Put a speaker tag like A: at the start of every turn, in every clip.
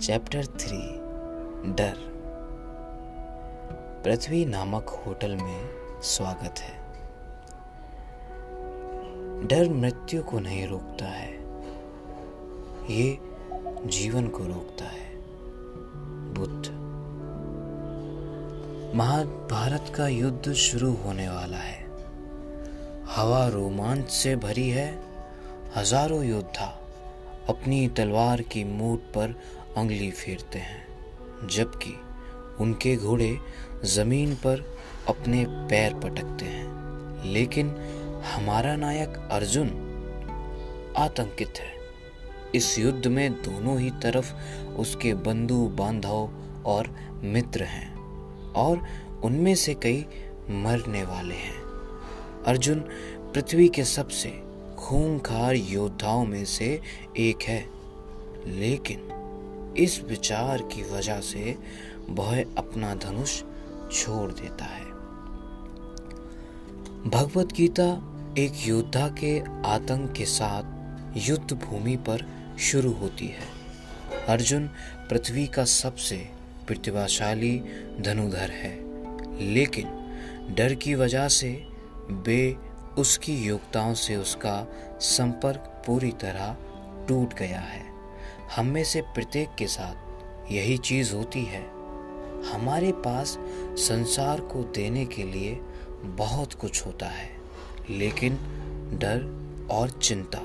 A: Chapter three डर। पृथ्वी नामक hotel में स्वागत है। डर मृत्यु को नहीं रोकता है, ये जीवन को रोकता है। बुद्ध। महाभारत का युद्ध शुरू होने वाला है। हवा रोमांच से भरी है। हज़ारों योद्धा अपनी तलवार की मूठ पर उंगली फेरते हैं, जबकि उनके घोड़े ज़मीन पर अपने पैर पटकते हैं। लेकिन हमारा नायक अर्जुन आतंकित है। इस युद्ध में दोनों ही तरफ़ उसके बंधु बांधव और मित्र हैं और उनमें से कई मरने वाले हैं। अर्जुन पृथ्वी के सबसे खूंखार योद्धाओं में से एक है, लेकिन इस विचार की वजह से वह अपना धनुष छोड़ देता है। भगवत गीता एक योद्धा के आतंक के साथ युद्ध भूमि पर शुरू होती है। अर्जुन पृथ्वी का सबसे प्रतिभाशाली धनुधर है, लेकिन डर की वजह से वे उसकी योग्यताओं से उसका संपर्क पूरी तरह टूट गया है। हम में से प्रत्येक के साथ यही चीज़ होती है। हमारे पास संसार को देने के लिए बहुत कुछ होता है, लेकिन डर और चिंता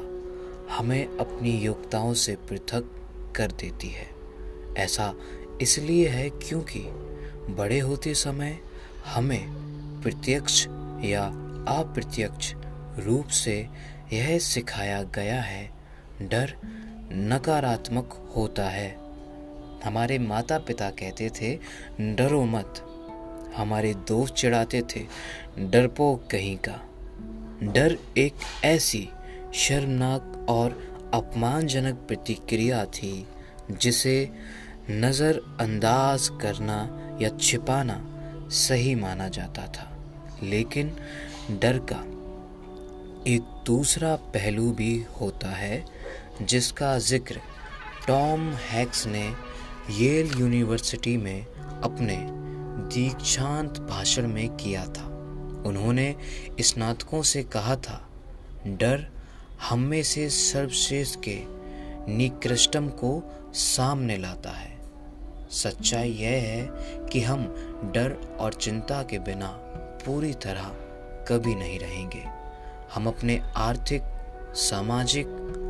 A: हमें अपनी योग्यताओं से पृथक कर देती है। ऐसा इसलिए है क्योंकि बड़े होते समय हमें प्रत्यक्ष या अप्रत्यक्ष रूप से यह सिखाया गया है, डर नकारात्मक होता है। हमारे माता पिता कहते थे, डरो मत। हमारे दोस्त चिढ़ाते थे, डरपोक कहीं का। डर एक ऐसी शर्मनाक और अपमानजनक प्रतिक्रिया थी, जिसे नज़रअंदाज करना या छिपाना सही माना जाता था। लेकिन डर का एक दूसरा पहलू भी होता है, जिसका ज़िक्र टॉम हैक्स ने येल यूनिवर्सिटी में अपने दीक्षांत भाषण में किया था। उन्होंने स्नातकों से कहा था, डर हम में से सर्वश्रेष्ठ के निकृष्टम को सामने लाता है। सच्चाई यह है कि हम डर और चिंता के बिना पूरी तरह कभी नहीं रहेंगे। हम अपने आर्थिक, सामाजिक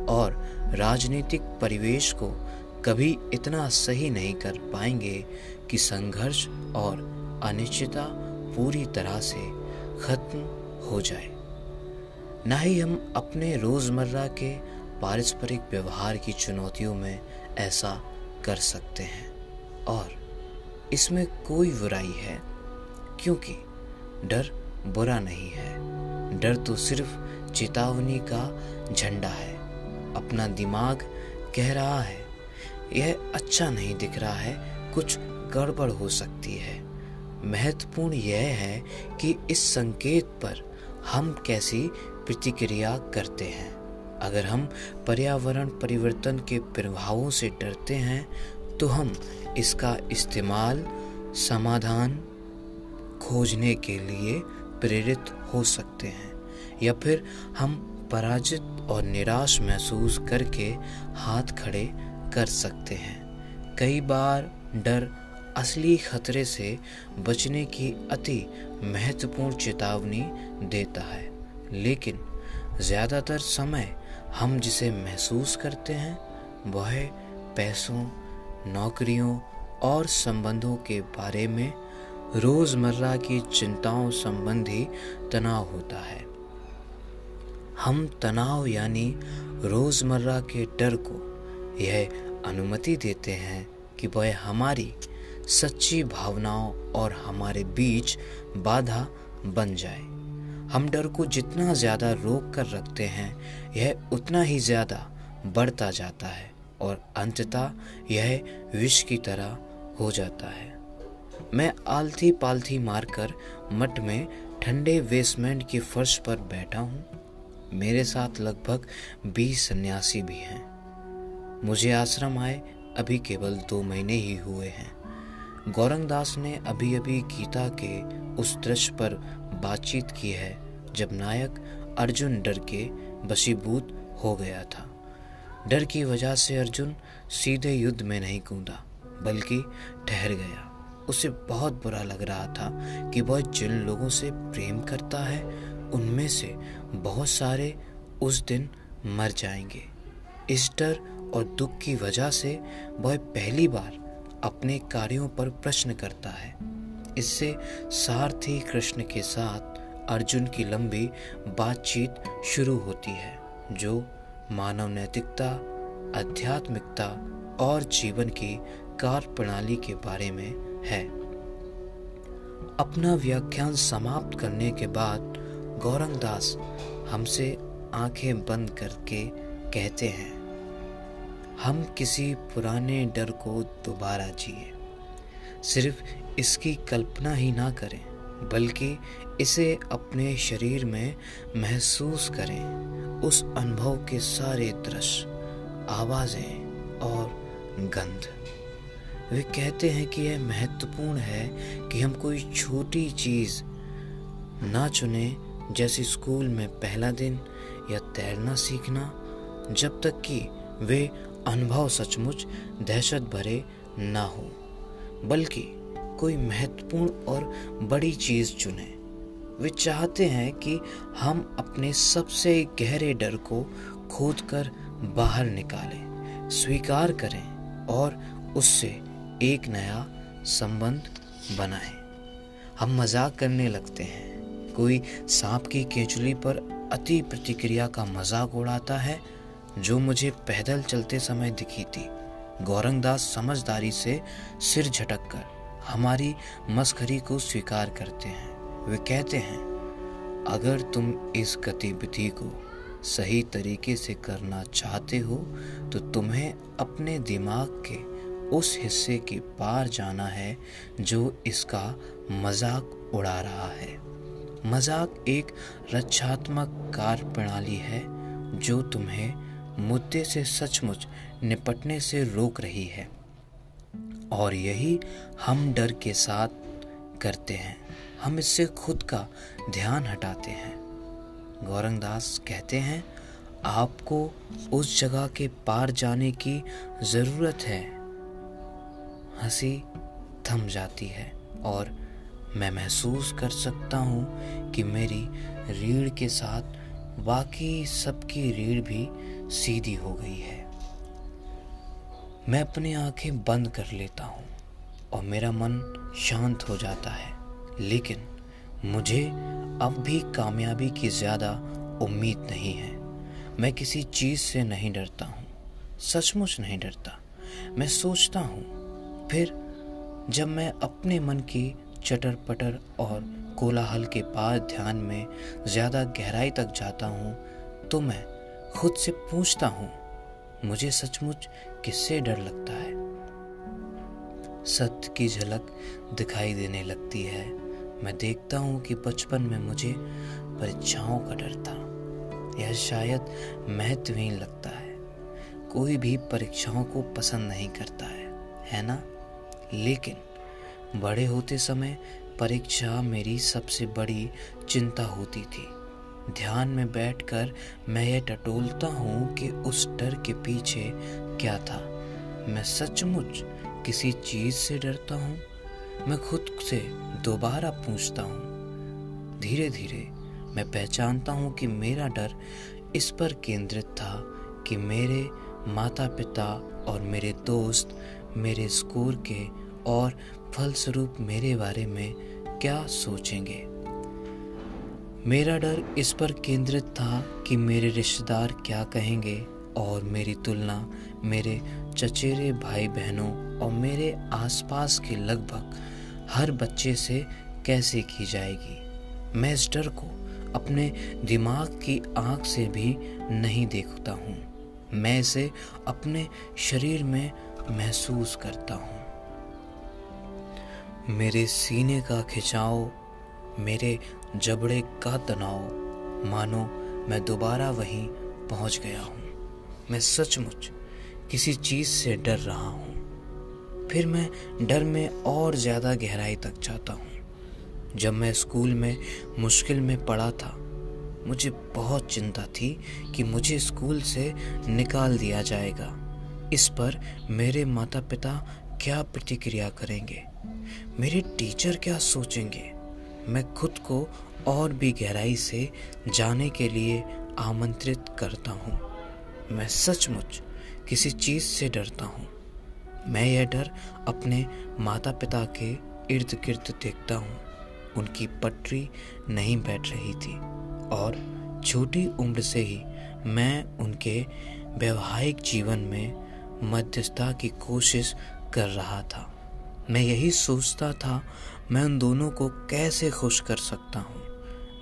A: और राजनीतिक परिवेश को कभी इतना सही नहीं कर पाएँगे कि संघर्ष और अनिश्चितता पूरी तरह से खत्म हो जाए। न ही हम अपने रोज़मर्रा के पारस्परिक व्यवहार की चुनौतियों में ऐसा कर सकते हैं। और इसमें कोई बुराई है, क्योंकि डर बुरा नहीं है। डर तो सिर्फ़ चेतावनी का झंडा है। अपना दिमाग कह रहा है, यह अच्छा नहीं दिख रहा है, कुछ गड़बड़ हो सकती है। महत्वपूर्ण यह है कि इस संकेत पर हम कैसी प्रतिक्रिया करते हैं। अगर हम पर्यावरण परिवर्तन के प्रभावों से डरते हैं तो हम इसका इस्तेमाल समाधान खोजने के लिए प्रेरित हो सकते हैं। या फिर हम पराजित और निराश महसूस करके हाथ खड़े कर सकते हैं। कई बार डर असली खतरे से बचने की अति महत्वपूर्ण चेतावनी देता है, लेकिन ज़्यादातर समय हम जिसे महसूस करते हैं, वह पैसों, नौकरियों और संबंधों के बारे में रोज़मर्रा की चिंताओं संबंधी तनाव होता है। हम तनाव यानी रोज़मर्रा के डर को यह अनुमति देते हैं कि वह हमारी सच्ची भावनाओं और हमारे बीच बाधा बन जाए। हम डर को जितना ज़्यादा रोक कर रखते हैं, यह उतना ही ज़्यादा बढ़ता जाता है और अंततः यह विष की तरह हो जाता है। मैं आलथी पालथी मारकर मठ में ठंडे बेसमेंट के फर्श पर बैठा हूँ। मेरे साथ लगभग बीस सन्यासी भी हैं। मुझे आश्रम आए, अभी केवल दो महीने ही हुए हैं। गौरंगदास ने अभी अभी गीता के उस दृश्य पर बातचीत की है, जब नायक अर्जुन डर के बसीबूत हो गया था। डर की वजह से अर्जुन सीधे युद्ध में नहीं कूदा, बल्कि ठहर गया। उसे बहुत बुरा लग रहा था कि वह जिन लोगों से प्रेम करता है उनमें से बहुत सारे उस दिन मर जाएँगे। इस डर और दुख की वजह से वह पहली बार अपने कार्यों पर प्रश्न करता है। इससे सारथी कृष्ण के साथ अर्जुन की लंबी बातचीत शुरू होती है, जो मानव नैतिकता, आध्यात्मिकता और जीवन की कार्य प्रणाली के बारे में है। अपना व्याख्यान समाप्त करने के बाद गौरंगदास हमसे आँखें बंद करके कहते हैं, हम किसी पुराने डर को दोबारा जिए। सिर्फ़ इसकी कल्पना ही ना करें, बल्कि इसे अपने शरीर में महसूस करें। उस अनुभव के सारे दृश्य, आवाज़ें और गंध। वे कहते हैं कि यह महत्वपूर्ण है कि हम कोई छोटी चीज़ ना चुने जैसे स्कूल में पहला दिन या तैरना सीखना, जब तक कि वे अनुभव सचमुच दहशत भरे ना हो, बल्कि कोई महत्वपूर्ण और बड़ी चीज़ चुने। वे चाहते हैं कि हम अपने सबसे गहरे डर को खोद कर बाहर निकालें, स्वीकार करें और उससे एक नया संबंध बनाएँ। हम मज़ाक करने लगते हैं। कोई सांप की केंचुली पर अति प्रतिक्रिया का मज़ाक उड़ाता है, जो मुझे पैदल चलते समय दिखी थी। गौरंगदास समझदारी से सिर झटक कर हमारी मस्खरी को स्वीकार करते हैं। वे कहते हैं, अगर तुम इस गतिविधि को सही तरीके से करना चाहते हो तो तुम्हें अपने दिमाग के उस हिस्से के पार जाना है, जो इसका मज़ाक उड़ा रहा है। मज़ाक एक रक्षात्मक कार्य प्रणाली है, जो तुम्हें मुद्दे से सचमुच निपटने से रोक रही है। और यही हम डर के साथ करते हैं। हम इससे खुद का ध्यान हटाते हैं। गौरंगदास कहते हैं, आपको उस जगह के पार जाने की ज़रूरत है। हँसी थम जाती है और मैं महसूस कर सकता हूँ कि मेरी रीढ़ के साथ बाकी सबकी रीढ़ भी सीधी हो गई है। मैं अपनी आँखें बंद कर लेता हूँ और मेरा मन शांत हो जाता है। लेकिन मुझे अब भी कामयाबी की ज़्यादा उम्मीद नहीं है। मैं किसी चीज़ से नहीं डरता हूँ, सचमुच नहीं डरता। मैं सोचता हूँ, फिर जब मैं अपने मन की चटर पटर और कोलाहल के पार ध्यान में ज़्यादा गहराई तक जाता हूँ तो मैं खुद से पूछता हूँ, मुझे सचमुच किससे डर लगता है? सत्य की झलक दिखाई देने लगती है। मैं देखता हूँ कि बचपन में मुझे परीक्षाओं का डर था। यह शायद महत्वहीन लगता है। कोई भी परीक्षाओं को पसंद नहीं करता है है ना? लेकिन बड़े होते समय परीक्षा मेरी सबसे बड़ी चिंता होती थी। ध्यान में बैठकर मैं यह टटोलता हूँ कि उस डर के पीछे क्या था। मैं सचमुच किसी चीज़ से डरता हूँ? मैं खुद से दोबारा पूछता हूँ। धीरे धीरे मैं पहचानता हूँ कि मेरा डर इस पर केंद्रित था कि मेरे माता पिता और मेरे दोस्त मेरे स्कोर के और फलस्वरूप मेरे बारे में क्या सोचेंगे? मेरा डर इस पर केंद्रित था कि मेरे रिश्तेदार क्या कहेंगे और मेरी तुलना मेरे चचेरे भाई बहनों और मेरे आसपास के लगभग हर बच्चे से कैसे की जाएगी? मैं इस डर को अपने दिमाग की आँख से भी नहीं देखता हूँ। मैं इसे अपने शरीर में महसूस करता हूँ। मेरे सीने का खिंचाव मेरे जबड़े का तनाव मानो मैं दोबारा वहीं पहुँच गया हूँ। मैं सचमुच किसी चीज़ से डर रहा हूँ। फिर मैं डर में और ज़्यादा गहराई तक जाता हूँ। जब मैं स्कूल में मुश्किल में पढ़ा था, मुझे बहुत चिंता थी कि मुझे स्कूल से निकाल दिया जाएगा। इस पर मेरे माता पिता क्या प्रतिक्रिया करेंगे? मेरे टीचर क्या सोचेंगे? मैं खुद को और भी गहराई से जाने के लिए आमंत्रित करता हूँ। मैं सचमुच किसी चीज़ से डरता हूँ। मैं यह डर अपने माता पिता के इर्द गिर्द देखता हूँ। उनकी पटरी नहीं बैठ रही थी और छोटी उम्र से ही मैं उनके वैवाहिक जीवन में मध्यस्थता की कोशिश कर रहा था। मैं यही सोचता था, मैं उन दोनों को कैसे खुश कर सकता हूँ?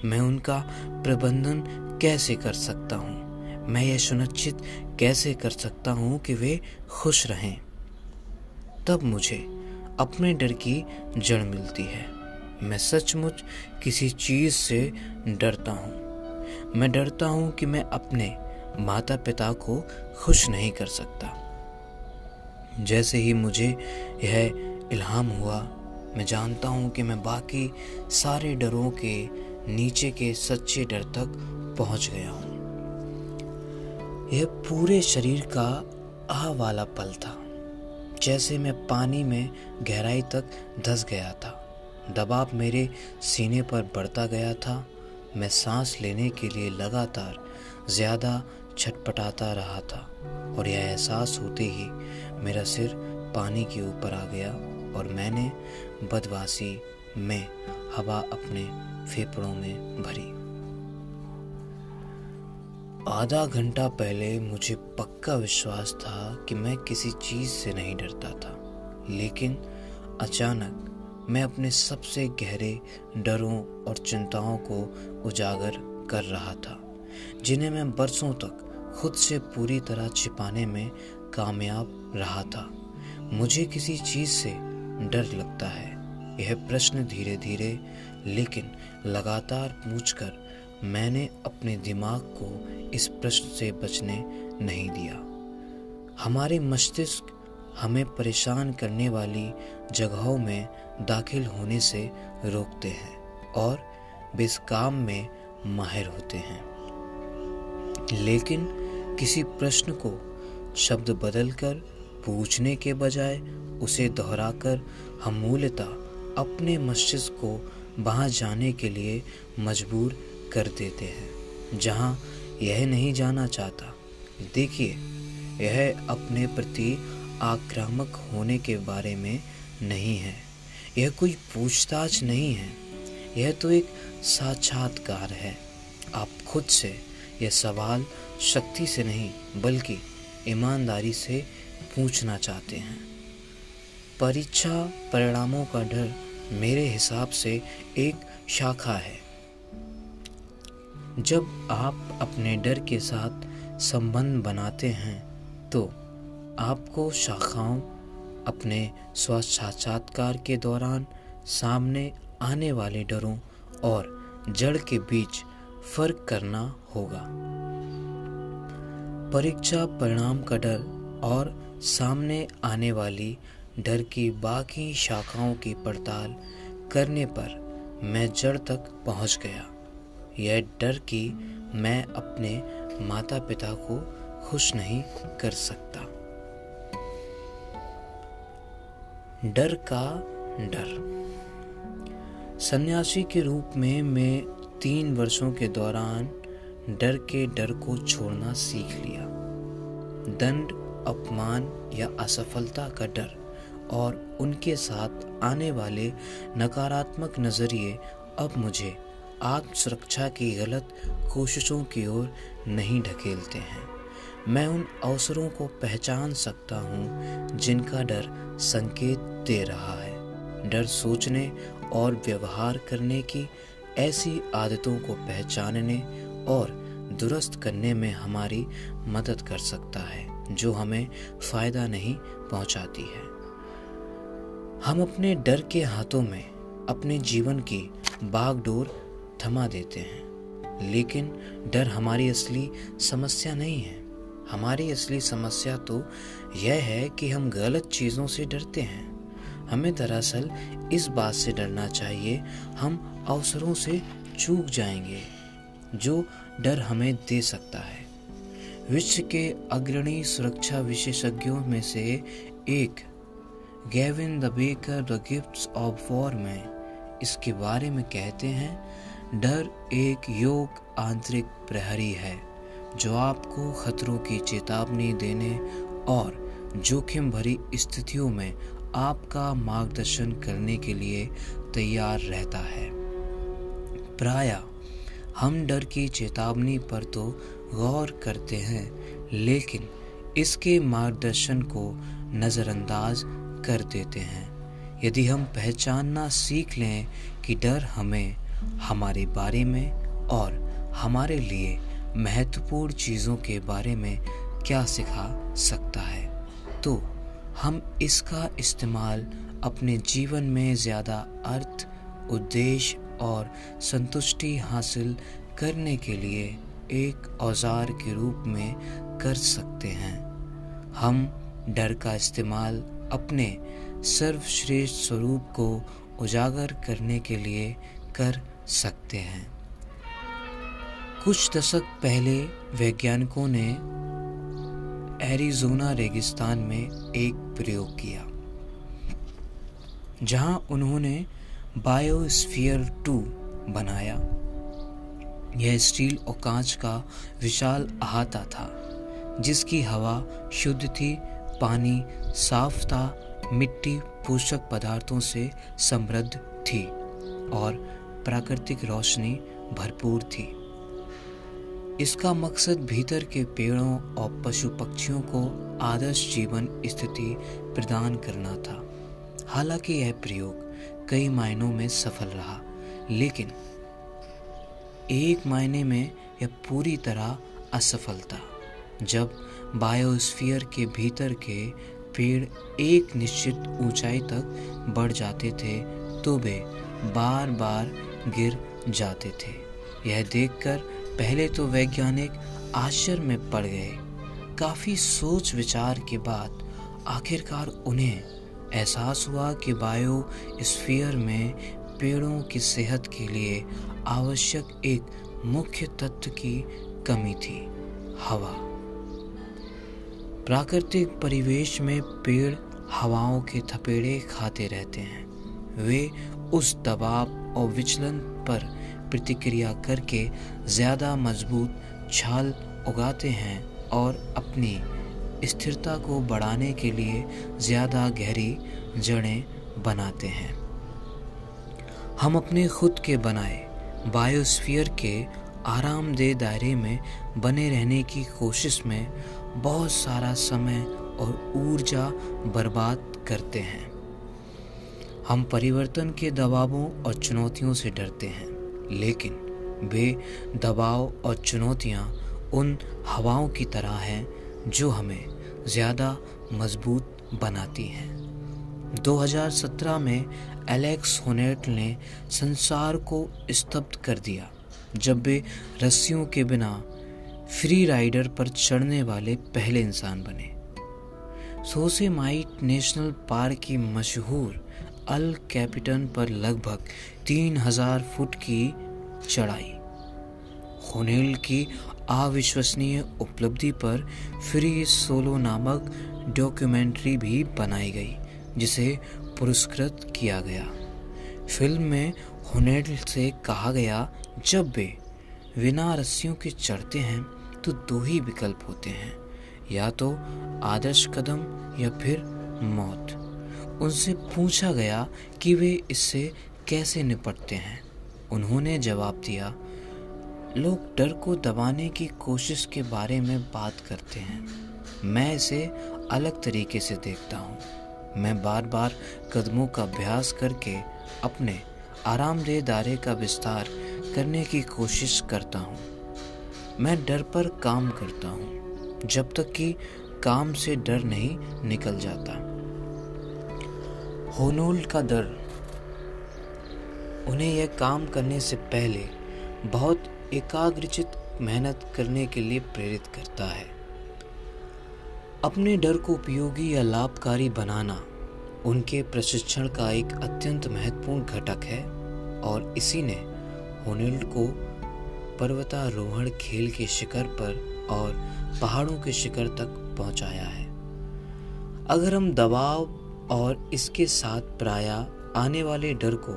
A: मैं उनका प्रबंधन कैसे कर सकता हूँ? मैं यह सुनिश्चित कैसे कर सकता हूँ कि वे खुश रहें? तब मुझे अपने डर की जड़ मिलती है। मैं सचमुच किसी चीज़ से डरता हूँ। मैं डरता हूँ कि मैं अपने माता पिता को खुश नहीं कर सकता। जैसे ही मुझे यह इल्हाम हुआ। मैं जानता हूँ कि मैं बाकी सारे डरों के नीचे के सच्चे डर तक पहुँच गया हूँ। यह पूरे शरीर का आह वाला पल था, जैसे मैं पानी में गहराई तक धस गया था। दबाव मेरे सीने पर बढ़ता गया था। मैं सांस लेने के लिए लगातार ज़्यादा छटपटाता रहा था, और यह एहसास होते ही मेरा सिर पानी के ऊपर आ गया। और मैंने बदवासी में हवा अपने फेफड़ों में भरी। आधा घंटा पहले मुझे पक्का विश्वास था कि मैं किसी चीज़ से नहीं डरता था, लेकिन अचानक मैं अपने सबसे गहरे डरों और चिंताओं को उजागर कर रहा था, जिन्हें मैं बरसों तक खुद से पूरी तरह छिपाने में कामयाब रहा था। मुझे किसी चीज़ से डर लगता है। यह प्रश्न धीरे धीरे लेकिन लगातार पूछकर मैंने अपने दिमाग को इस प्रश्न से बचने नहीं दिया। हमारे मस्तिष्क हमें परेशान करने वाली जगहों में दाखिल होने से रोकते हैं और इस काम में माहिर होते हैं। लेकिन किसी प्रश्न को शब्द बदलकर पूछने के बजाय उसे दोहराकर हम मूलतः अपने मस्तिष्क को वहाँ जाने के लिए मजबूर कर देते हैं। जहाँ यह नहीं जाना चाहता। देखिए, यह अपने प्रति आक्रामक होने के बारे में नहीं है। यह कोई पूछताछ नहीं है। यह तो एक साक्षात्कार है। आप खुद से यह सवाल शक्ति से नहीं, बल्कि ईमानदारी से पूछना चाहते हैं। परीक्षा परिणामों का डर मेरे हिसाब से एक शाखा है। जब आप अपने डर के साथ संबंध बनाते हैं तो आपको शाखाओं अपने स्वास्थ्य के दौरान सामने आने वाले डरों और जड़ के बीच फ़र्क करना होगा। परीक्षा परिणाम का डर और सामने आने वाली डर की बाकी शाखाओं की पड़ताल करने पर मैं जड़ तक पहुँच गया। यह डर कि मैं अपने माता पिता को खुश नहीं कर सकता। डर का डर। सन्यासी के रूप में मैं तीन वर्षों के दौरान डर के डर को छोड़ना सीख लिया। दंड अपमान या असफलता का डर और उनके साथ आने वाले नकारात्मक नज़रिए अब मुझे आत्म सुरक्षा की गलत कोशिशों की ओर नहीं ढकेलते हैं। मैं उन अवसरों को पहचान सकता हूँ जिनका डर संकेत दे रहा है। डर सोचने और व्यवहार करने की ऐसी आदतों को पहचानने और दुरुस्त करने में हमारी मदद कर सकता है। जो हमें फ़ायदा नहीं पहुंचाती है। हम अपने डर के हाथों में अपने जीवन की बागडोर थमा देते हैं। लेकिन डर हमारी असली समस्या नहीं है। हमारी असली समस्या तो यह है कि हम गलत चीज़ों से डरते हैं। हमें दरअसल इस बात से डरना चाहिए, हम अवसरों से चूक जाएँगे, जो डर हमें दे सकता है। विश्व के अग्रणी सुरक्षा विशेषज्ञों में से एक Gavin de Becker the gifts of war में। इसके बारे में कहते हैं, डर एक योग आंतरिक प्रहरी है, जो आपको खतरों की चेतावनी देने और जोखिम भरी स्थितियों में आपका मार्गदर्शन करने के लिए तैयार रहता है। प्राय, हम डर की चेतावनी पर तो गौर करते हैं, लेकिन इसके मार्गदर्शन को नज़रअंदाज कर देते हैं। यदि हम पहचानना सीख लें कि डर हमें, हमारे बारे में और हमारे लिए महत्वपूर्ण चीज़ों के बारे में क्या सिखा सकता है तो हम इसका इस्तेमाल अपने जीवन में ज़्यादा अर्थ, उद्देश्य और संतुष्टि हासिल करने के लिए एक औज़ार के रूप में कर सकते हैं। हम डर का इस्तेमाल अपने सर्वश्रेष्ठ स्वरूप को उजागर करने के लिए कर सकते हैं। कुछ दशक पहले वैज्ञानिकों ने एरिजोना रेगिस्तान में एक प्रयोग किया, जहाँ उन्होंने बायोस्फीयर टू बनाया। यह स्टील और कांच का विशाल अहाता था, जिसकी हवा शुद्ध थी, पानी साफ़ था, मिट्टी पोषक पदार्थों से समृद्ध थी, और प्राकृतिक रोशनी भरपूर थी। इसका मकसद भीतर के पेड़ों और पशु पक्षियों को आदर्श जीवन स्थिति प्रदान करना था। हालाँकि यह प्रयोग कई मायनों में सफल रहा, लेकिन एक मायने में यह पूरी तरह असफल था जब बायोस्फीयर के भीतर के पेड़ एक निश्चित ऊंचाई तक बढ़ जाते थे तो वे बार बार गिर जाते थे। यह देखकर पहले तो वैज्ञानिक आश्चर्य में पड़ गए। काफ़ी सोच विचार के बाद आखिरकार उन्हें एहसास हुआ कि बायो स्फीयर में पेड़ों की सेहत के लिए आवश्यक एक मुख्य तत्व की कमी थी, हवा। प्राकृतिक परिवेश में पेड़ हवाओं के थपेड़े खाते रहते हैं। वे उस दबाव और विचलन पर प्रतिक्रिया करके ज़्यादा मज़बूत छाल उगाते हैं और अपनी स्थिरता को बढ़ाने के लिए ज़्यादा गहरी जड़ें बनाते हैं। हम अपने खुद के बनाए बायोस्फीयर के आरामदेह दायरे में बने रहने की कोशिश में बहुत सारा समय और ऊर्जा बर्बाद करते हैं। हम परिवर्तन के दबावों और चुनौतियों से डरते हैं, लेकिन वे दबाव और चुनौतियाँ उन हवाओं की तरह हैं जो हमें ज़्यादा मज़बूत बनाती हैं। 2017 में एलेक्स होनेट ने संसार को स्तब्ध कर दिया, जब वे रस्सियों के बिना फ्री राइडर पर चढ़ने वाले पहले इंसान बने। सोसेमाइट नेशनल पार्क की मशहूर अल कैपिटन पर लगभग तीन हज़ार फुट की चढ़ाई। होनेल की अविश्वसनीय उपलब्धि पर फ्री सोलो नामक डॉक्यूमेंट्री भी बनाई गई, जिसे पुरस्कृत किया गया। फ़िल्म में होनेल से कहा गया, जब वे बिना रस्सियों के चढ़ते हैं तो दो ही विकल्प होते हैं, या तो आदर्श कदम या फिर मौत। उनसे पूछा गया कि वे इससे कैसे निपटते हैं। उन्होंने जवाब दिया, लोग डर को दबाने की कोशिश के बारे में बात करते हैं। मैं इसे अलग तरीके से देखता हूँ। मैं बार बार कदमों का अभ्यास करके अपने आरामदेह दायरे का विस्तार करने की कोशिश करता हूँ। मैं डर पर काम करता हूँ, जब तक कि काम से डर नहीं निकल जाता। होनोल का डर, उन्हें यह काम करने से पहले बहुत एकाग्रचित मेहनत करने के लिए प्रेरित करता है। अपने डर को उपयोगी या लाभकारी बनाना उनके प्रशिक्षण का एक अत्यंत महत्वपूर्ण घटक है और इसी ने होनिल्ड को पर्वतारोहण खेल के शिखर पर और पहाड़ों के शिखर तक पहुँचाया है। अगर हम दबाव और इसके साथ प्राय आने वाले डर को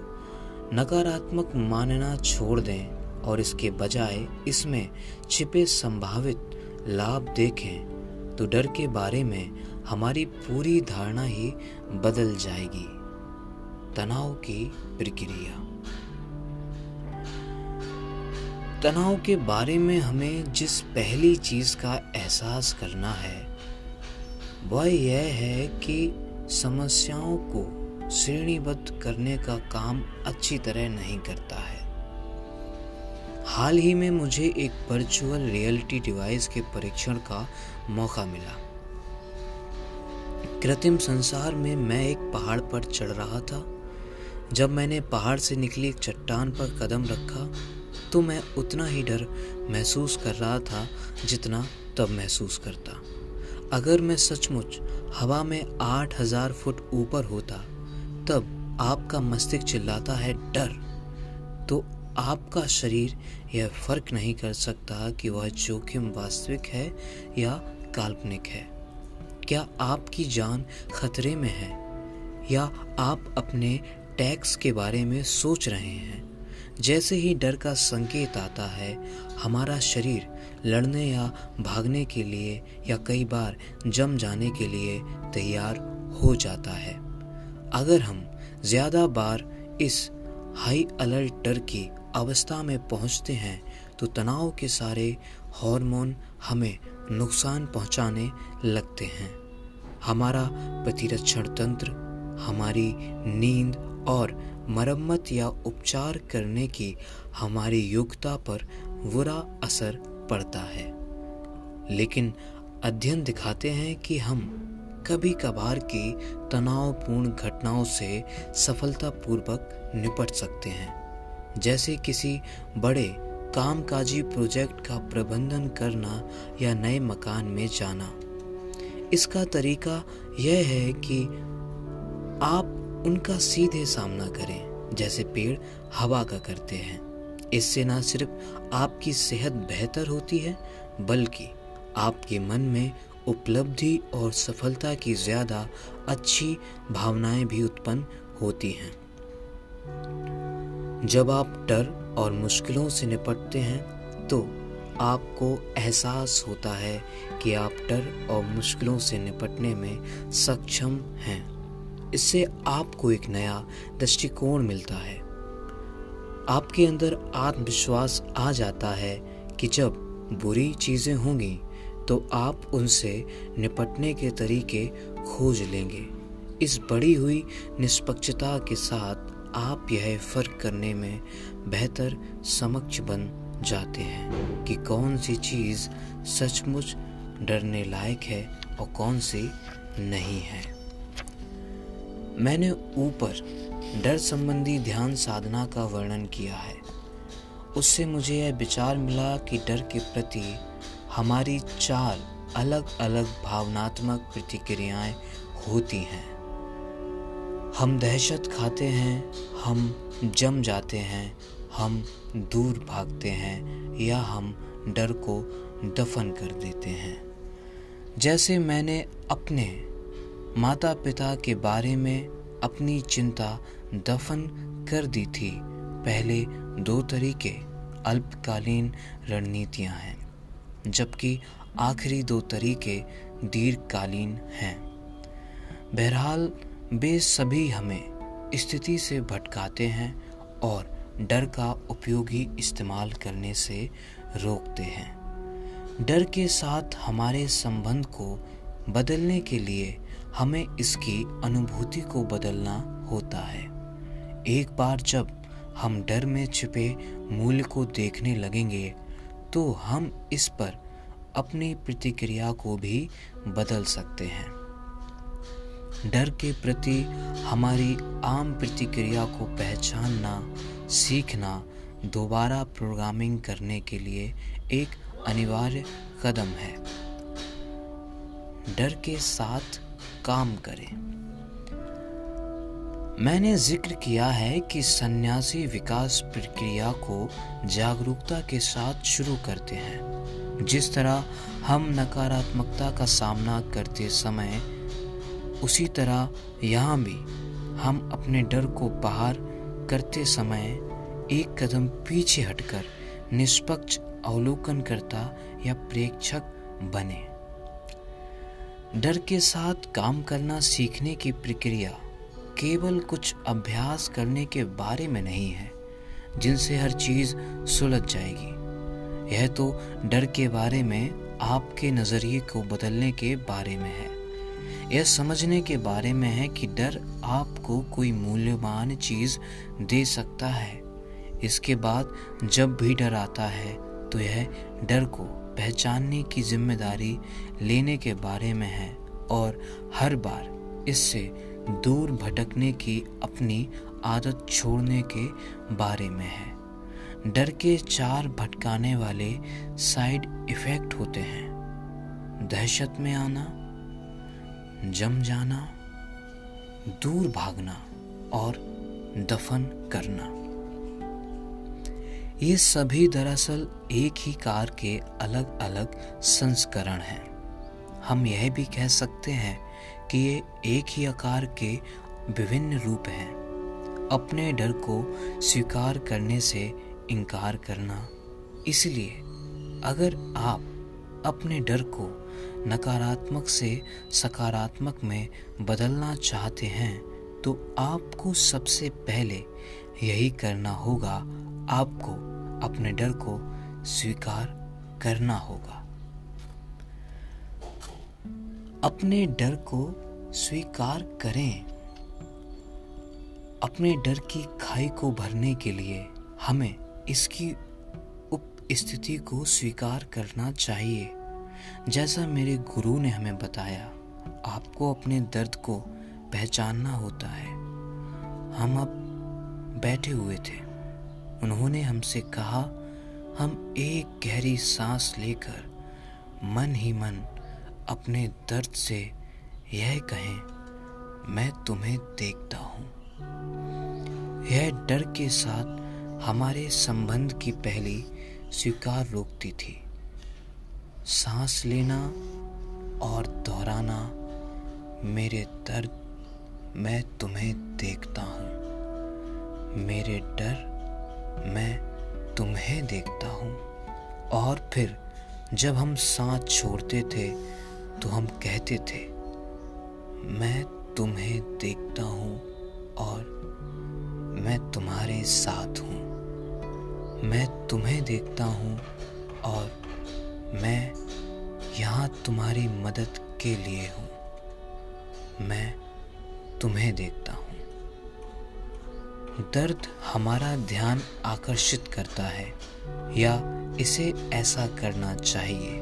A: नकारात्मक मानना छोड़ दें और इसके बजाय इसमें छिपे संभावित लाभ देखें तो डर के बारे में हमारी पूरी धारणा ही बदल जाएगी। तनाव की प्रक्रिया। तनाव के बारे में हमें जिस पहली चीज़ का एहसास करना है, वह यह है कि समस्याओं को श्रेणीबद्ध करने का काम अच्छी तरह नहीं करता है। हाल ही में मुझे एक वर्चुअल रियलिटी डिवाइस के परीक्षण का मौका मिला। कृत्रिम संसार में मैं एक पहाड़ पर चढ़ रहा था। जब मैंने पहाड़ से निकली एक चट्टान पर कदम रखा तो मैं उतना ही डर महसूस कर रहा था जितना तब महसूस करता। अगर मैं सचमुच हवा में आठ हज़ार फुट ऊपर होता, तब आपका मस्तिष्क चिल्लाता है, डर! तो आपका शरीर यह फ़र्क नहीं कर सकता कि वह जोखिम वास्तविक है या काल्पनिक है। क्या आपकी जान खतरे में है? या आप अपने टैक्स के बारे में सोच रहे हैं? जैसे ही डर का संकेत आता है, हमारा शरीर लड़ने या भागने के लिए या कई बार जम जाने के लिए तैयार हो जाता है। अगर हम ज़्यादा बार इस हाई अलर्ट डर की अवस्था में पहुँचते हैं तो तनाव के सारे हार्मोन हमें नुकसान पहुँचाने लगते हैं। हमारा प्रतिरक्षण तंत्र, हमारी नींद और मरम्मत या उपचार करने की हमारी योग्यता पर बुरा असर पड़ता है। लेकिन अध्ययन दिखाते हैं कि हम कभी कभार की तनावपूर्ण घटनाओं से सफलतापूर्वक निपट सकते हैं। जैसे किसी बड़े कामकाजी प्रोजेक्ट का प्रबंधन करना या नए मकान में जाना। इसका तरीका यह है कि आप उनका सीधे सामना करें, जैसे पेड़ हवा का करते हैं। इससे ना सिर्फ़ आपकी सेहत बेहतर होती है, बल्कि आपके मन में उपलब्धि और सफलता की ज़्यादा अच्छी भावनाएँ भी उत्पन्न होती हैं। जब आप डर और मुश्किलों से निपटते हैं तो आपको एहसास होता है कि आप डर और मुश्किलों से निपटने में सक्षम हैं। इससे आपको एक नया दृष्टिकोण मिलता है। आपके अंदर आत्मविश्वास आ जाता है कि जब बुरी चीज़ें होंगी तो आप उनसे निपटने के तरीके खोज लेंगे। इस बढ़ी हुई निष्पक्षता के साथ आप यह फ़र्क करने में बेहतर समक्ष बन जाते हैं कि कौन सी चीज़ सचमुच डरने लायक है और कौन सी नहीं है। मैंने ऊपर डर संबंधी ध्यान साधना का वर्णन किया है। उससे मुझे यह विचार मिला कि डर के प्रति हमारी चार अलग अलग भावनात्मक प्रतिक्रियाएँ होती हैं। हम दहशत खाते हैं, हम जम जाते हैं, हम दूर भागते हैं या हम डर को दफन कर देते हैं। जैसे मैंने अपने माता पिता के बारे में अपनी चिंता दफन कर दी थी, पहले दो तरीके, अल्पकालीन रणनीतियाँ हैं, जबकि आखिरी दो तरीके दीर्घकालीन हैं। बहरहाल वे सभी हमें स्थिति से भटकाते हैं और डर का उपयोगी इस्तेमाल करने से रोकते हैं। डर के साथ हमारे संबंध को बदलने के लिए हमें इसकी अनुभूति को बदलना होता है। एक बार जब हम डर में छिपे मूल्य को देखने लगेंगे तो हम इस पर अपनी प्रतिक्रिया को भी बदल सकते हैं। डर के प्रति हमारी आम प्रतिक्रिया को पहचानना, सीखना, दोबारा प्रोग्रामिंग करने के लिए एक अनिवार्य कदम है। डर के साथ काम करें। मैंने ज़िक्र किया है कि सन्यासी विकास प्रक्रिया को जागरूकता के साथ शुरू करते हैं। जिस तरह हम नकारात्मकता का सामना करते समय उसी तरह यहाँ भी हम अपने डर को बाहर करते समय एक कदम पीछे हटकर निष्पक्ष अवलोकन करता या प्रेक्षक बने। डर के साथ काम करना सीखने की प्रक्रिया केवल कुछ अभ्यास करने के बारे में नहीं है, जिनसे हर चीज़ सुलझ जाएगी। यह तो डर के बारे में आपके नज़रिए को बदलने के बारे में है। यह समझने के बारे में है कि डर आपको कोई मूल्यवान चीज़ दे सकता है। इसके बाद जब भी डर आता है तो यह डर को पहचानने की ज़िम्मेदारी लेने के बारे में है और हर बार इससे दूर भटकने की अपनी आदत छोड़ने के बारे में है। डर के चार भटकाने वाले साइड इफ़ेक्ट होते हैं। दहशत में आना जम जाना, दूर भागना और दफन करना। ये सभी दरअसल एक ही कार के अलग अलग संस्करण हैं। हम यह भी कह सकते हैं कि ये एक ही आकार के विभिन्न रूप हैं। अपने डर को स्वीकार करने से इनकार करना। इसलिए अगर आप अपने डर को नकारात्मक से सकारात्मक में बदलना चाहते हैं तो आपको सबसे पहले यही करना होगा, आपको अपने डर को स्वीकार करना होगा। अपने डर को स्वीकार करें। अपने डर की खाई को भरने के लिए हमें इसकी उप स्थिति को स्वीकार करना चाहिए। जैसा मेरे गुरु ने हमें बताया, आपको अपने दर्द को पहचानना होता है। हम अब बैठे हुए थे। उन्होंने हमसे कहा, हम एक गहरी सांस लेकर मन ही मन अपने दर्द से यह कहें, मैं तुम्हें देखता हूँ। यह डर के साथ हमारे संबंध की पहली स्वीकार रोकती थी। सांस लेना और दोहराना मेरे दर्द मैं तुम्हें देखता हूँ। मेरे डर मैं तुम्हें देखता हूँ। और फिर जब हम सांस छोड़ते थे तो हम कहते थे, मैं तुम्हें देखता हूँ और मैं तुम्हारे साथ हूँ। मैं तुम्हें देखता हूँ और मैं यहाँ तुम्हारी मदद के लिए हूँ। मैं तुम्हें देखता हूँ। दर्द हमारा ध्यान आकर्षित करता है या इसे ऐसा करना चाहिए।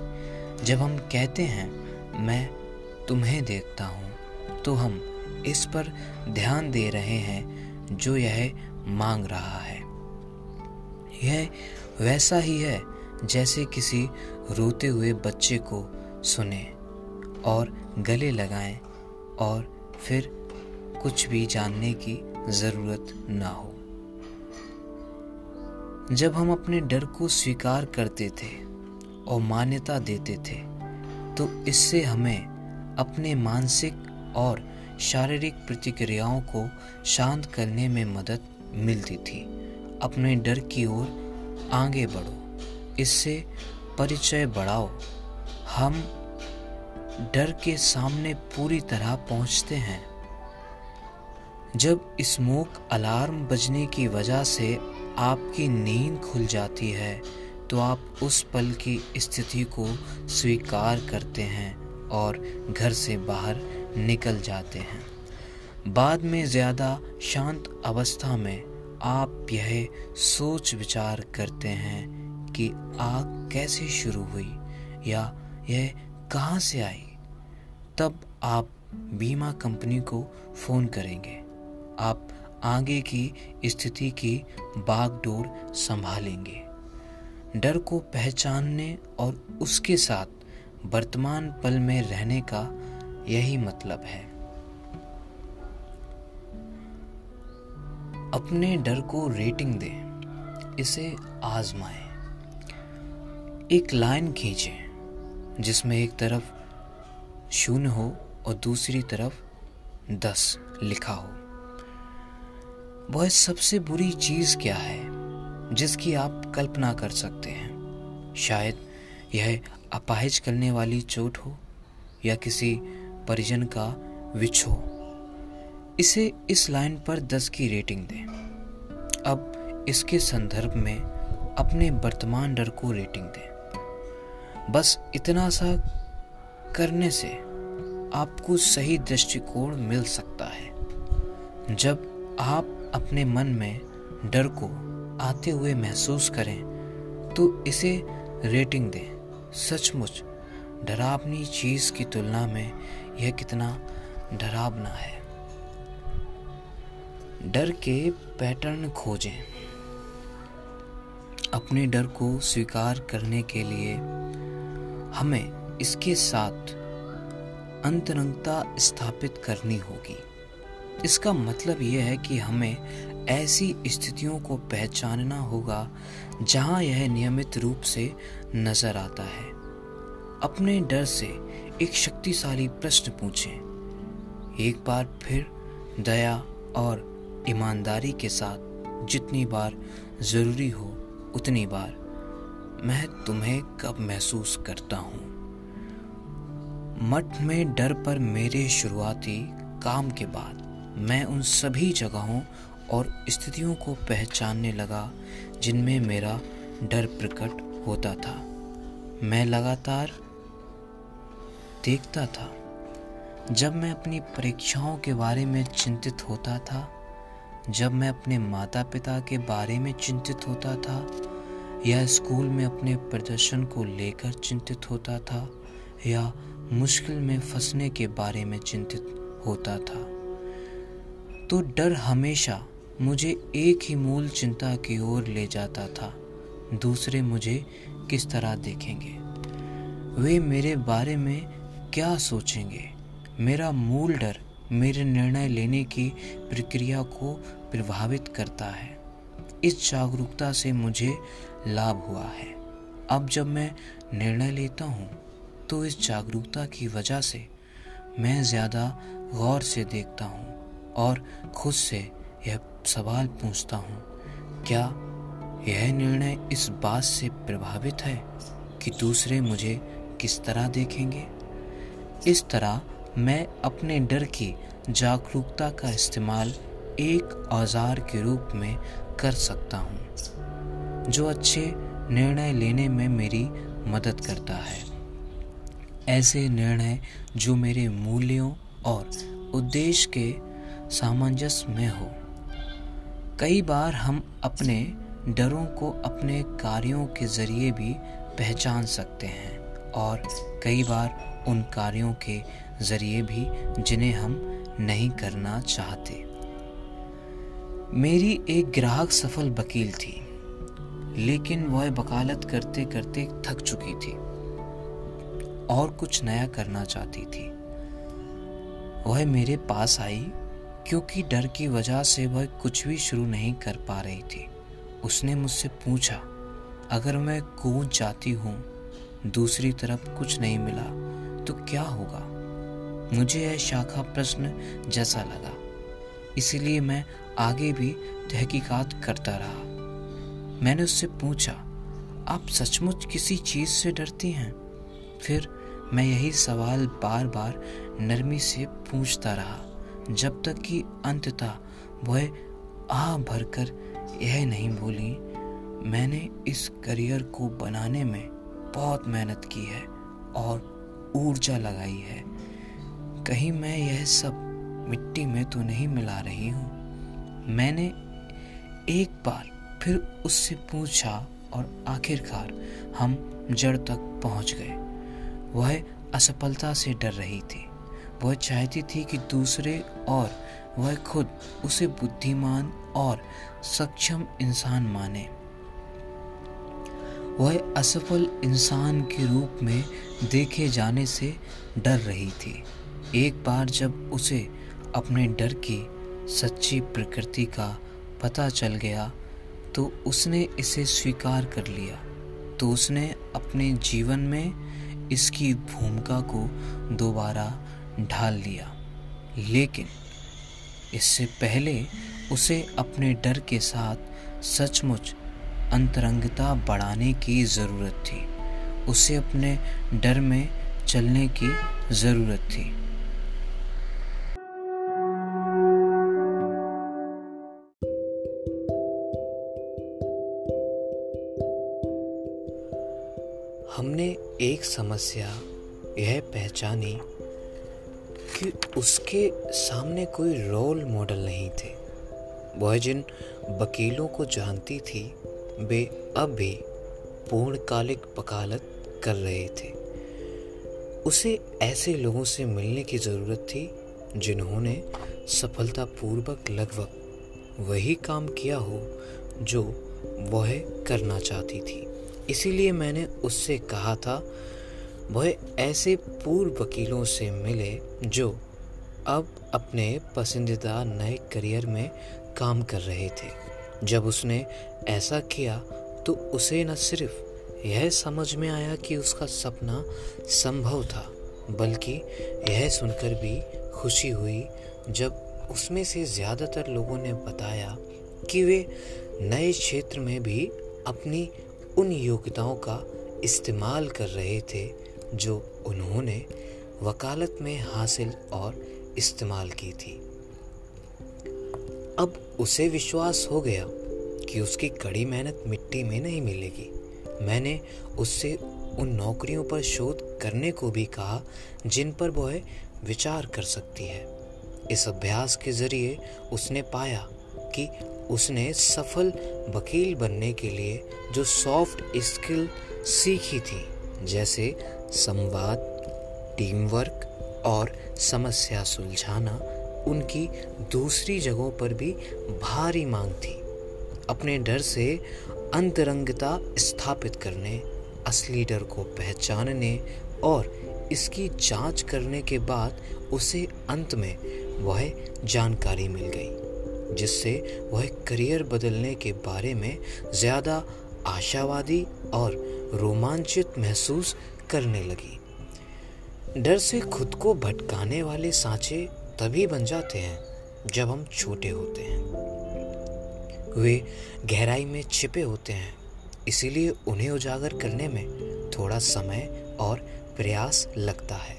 A: जब हम कहते हैं, मैं तुम्हें देखता हूँ तो हम इस पर ध्यान दे रहे हैं, जो यह मांग रहा है। यह वैसा ही है जैसे किसी रोते हुए बच्चे को सुने और गले लगाएँ और फिर कुछ भी जानने की ज़रूरत ना हो। जब हम अपने डर को स्वीकार करते थे और मान्यता देते थे तो इससे हमें अपने मानसिक और शारीरिक प्रतिक्रियाओं को शांत करने में मदद मिलती थी। अपने डर की ओर आगे बढ़ो। इससे परिचय बढ़ाओ। हम डर के सामने पूरी तरह पहुँचते हैं। जब स्मोक अलार्म बजने की वजह से आपकी नींद खुल जाती है तो आप उस पल की स्थिति को स्वीकार करते हैं और घर से बाहर निकल जाते हैं। बाद में ज़्यादा शांत अवस्था में आप यह सोच विचार करते हैं कि आग कैसे शुरू हुई या यह कहाँ से आई? तब आप बीमा कंपनी को फ़ोन करेंगे। आप आगे की स्थिति की बागडोर संभालेंगे। डर को पहचानने और उसके साथ वर्तमान पल में रहने का यही मतलब है। अपने डर को रेटिंग दें। इसे आजमाएँ। एक लाइन खींचें, जिसमें एक तरफ़ शून्य हो और दूसरी तरफ़ दस लिखा हो। वह सबसे बुरी चीज़ क्या है, जिसकी आप कल्पना कर सकते हैं? शायद यह अपाहिज करने वाली चोट हो या किसी परिजन का विच हो। इसे इस लाइन पर दस की रेटिंग दें। अब इसके संदर्भ में अपने वर्तमान डर को रेटिंग दें। बस इतना सा करने से आपको सही दृष्टिकोण मिल सकता है। जब आप अपने मन में डर को आते हुए महसूस करें तो इसे रेटिंग दें। सचमुच, डरावनी चीज़ की तुलना में यह कितना डरावना है। डर के पैटर्न खोजें। अपने डर को स्वीकार करने के लिए हमें इसके साथ अंतरंगता स्थापित करनी होगी। इसका मतलब यह है कि हमें ऐसी स्थितियों को पहचानना होगा जहाँ यह नियमित रूप से नज़र आता है। अपने डर से एक शक्तिशाली प्रश्न पूछें। एक बार फिर दया और ईमानदारी के साथ जितनी बार ज़रूरी हो, उतनी बार। मैं तुम्हें कब महसूस करता हूँ? मठ में डर पर मेरे शुरुआती काम के बाद मैं उन सभी जगहों और स्थितियों को पहचानने लगा, जिनमें मेरा डर प्रकट होता था। मैं लगातार देखता था। जब मैं अपनी परीक्षाओं के बारे में चिंतित होता था, जब मैं अपने माता पिता के बारे में चिंतित होता था या स्कूल में अपने प्रदर्शन को लेकर चिंतित होता था या मुश्किल में फंसने के बारे में चिंतित होता था। तो डर हमेशा मुझे एक ही मूल चिंता की ओर ले जाता था। दूसरे मुझे किस तरह देखेंगे? वे मेरे बारे में क्या सोचेंगे? मेरा मूल डर मेरे निर्णय लेने की प्रक्रिया को प्रभावित करता है। इस जागरूकता से मुझे लाभ हुआ है। अब जब मैं निर्णय लेता हूँ तो इस जागरूकता की वजह से मैं ज़्यादा गौर से देखता हूँ और खुद से यह सवाल पूछता हूँ, क्या यह निर्णय इस बात से प्रभावित है कि दूसरे मुझे किस तरह देखेंगे? इस तरह मैं अपने डर की जागरूकता का इस्तेमाल एक औज़ार के रूप में कर सकता हूँ। जो अच्छे निर्णय लेने में मेरी मदद करता है। ऐसे निर्णय जो मेरे मूल्यों और उद्देश्य के सामंजस्य में हो। कई बार हम अपने डरों को अपने कार्यों के ज़रिए भी पहचान सकते हैं और कई बार उन कार्यों के ज़रिए भी जिन्हें हम नहीं करना चाहते। मेरी एक ग्राहक सफल वकील थी। लेकिन वह वकालत करते करते थक चुकी थी और कुछ नया करना चाहती थी। वह मेरे पास आई क्योंकि डर की वजह से वह कुछ भी शुरू नहीं कर पा रही थी। उसने मुझसे पूछा, अगर मैं कूद जाती हूँ, दूसरी तरफ़ कुछ नहीं मिला तो क्या होगा? मुझे यह शाखा प्रश्न जैसा लगा। इसलिए मैं आगे भी तहकीकात करता रहा। मैंने उससे पूछा, आप सचमुच किसी चीज़ से डरती हैं? फिर मैं यही सवाल बार बार नरमी से पूछता रहा, जब तक कि अंततः वह आ भरकर यह नहीं बोली, मैंने इस करियर को बनाने में बहुत मेहनत की है और ऊर्जा लगाई है। कहीं मैं यह सब मिट्टी में तो नहीं मिला रही हूँ। मैंने एक बार फिर उससे पूछा और आखिरकार हम जड़ तक पहुँच गए। वह असफलता से डर रही थी। वह चाहती थी कि दूसरे और वह खुद उसे बुद्धिमान और सक्षम इंसान माने। वह असफल इंसान के रूप में देखे जाने से डर रही थी। एक बार जब उसे अपने डर की सच्ची प्रकृति का पता चल गया तो उसने इसे स्वीकार कर लिया। तो उसने अपने जीवन में इसकी भूमिका को दोबारा ढाल लिया। लेकिन इससे पहले उसे अपने डर के साथ सचमुच अंतरंगता बढ़ाने की ज़रूरत थी। उसे अपने डर में चलने की ज़रूरत थी। समस्या, यह पहचानी कि उसके सामने कोई रोल मॉडल नहीं थे। वह जिन वकीलों को जानती थी, वे अब भी पूर्णकालिक वकालत कर रहे थे। उसे ऐसे लोगों से मिलने की ज़रूरत थी, जिन्होंने सफलतापूर्वक लगभग वही काम किया हो, जो वह करना चाहती थी। इसीलिए मैंने उससे कहा था वह ऐसे पूर्व वकीलों से मिले जो अब अपने पसंदीदा नए करियर में काम कर रहे थे। जब उसने ऐसा किया तो उसे न सिर्फ़ यह समझ में आया कि उसका सपना संभव था, बल्कि यह सुनकर भी खुशी हुई जब उसमें से ज़्यादातर लोगों ने बताया कि वे नए क्षेत्र में भी अपनी उन योग्यताओं का इस्तेमाल कर रहे थे जो उन्होंने वकालत में हासिल और इस्तेमाल की थी। अब उसे विश्वास हो गया कि उसकी कड़ी मेहनत मिट्टी में नहीं मिलेगी। मैंने उससे उन नौकरियों पर शोध करने को भी कहा, जिन पर वह विचार कर सकती है। इस अभ्यास के ज़रिए उसने पाया कि उसने सफल वकील बनने के लिए जो सॉफ्ट स्किल सीखी थी, जैसे संवाद टीम वर्क और समस्या सुलझाना उनकी दूसरी जगहों पर भी भारी मांग थी। अपने डर से अंतरंगता स्थापित करने, असली डर को पहचानने और इसकी जाँच करने के बाद उसे अंत में वह जानकारी मिल गई, जिससे वह करियर बदलने के बारे में ज़्यादा आशावादी और रोमांचित महसूस करने लगी। डर से खुद को भटकाने वाले सांचे तभी बन जाते हैं, जब हम छोटे होते हैं। वे गहराई में छिपे होते हैं, इसीलिए उन्हें उजागर करने में थोड़ा समय और प्रयास लगता है।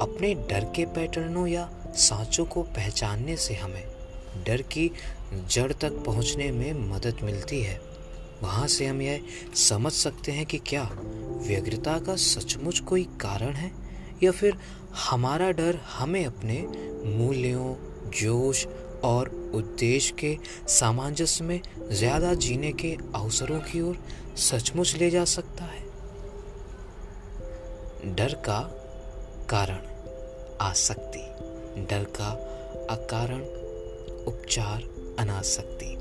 A: अपने डर के पैटर्नों या सांचों को पहचानने से हमें डर की जड़ तक पहुँचने में मदद मिलती है। वहाँ से हम यह समझ सकते हैं कि क्या व्यग्रता का सचमुच कोई कारण है? या फिर हमारा डर हमें अपने मूल्यों, जोश और उद्देश्य के सामंजस्य में ज़्यादा जीने के अवसरों की ओर सचमुच ले जा सकता है? डर का कारण आसक्ति। डर का अकारण उपचार अनासक्ति।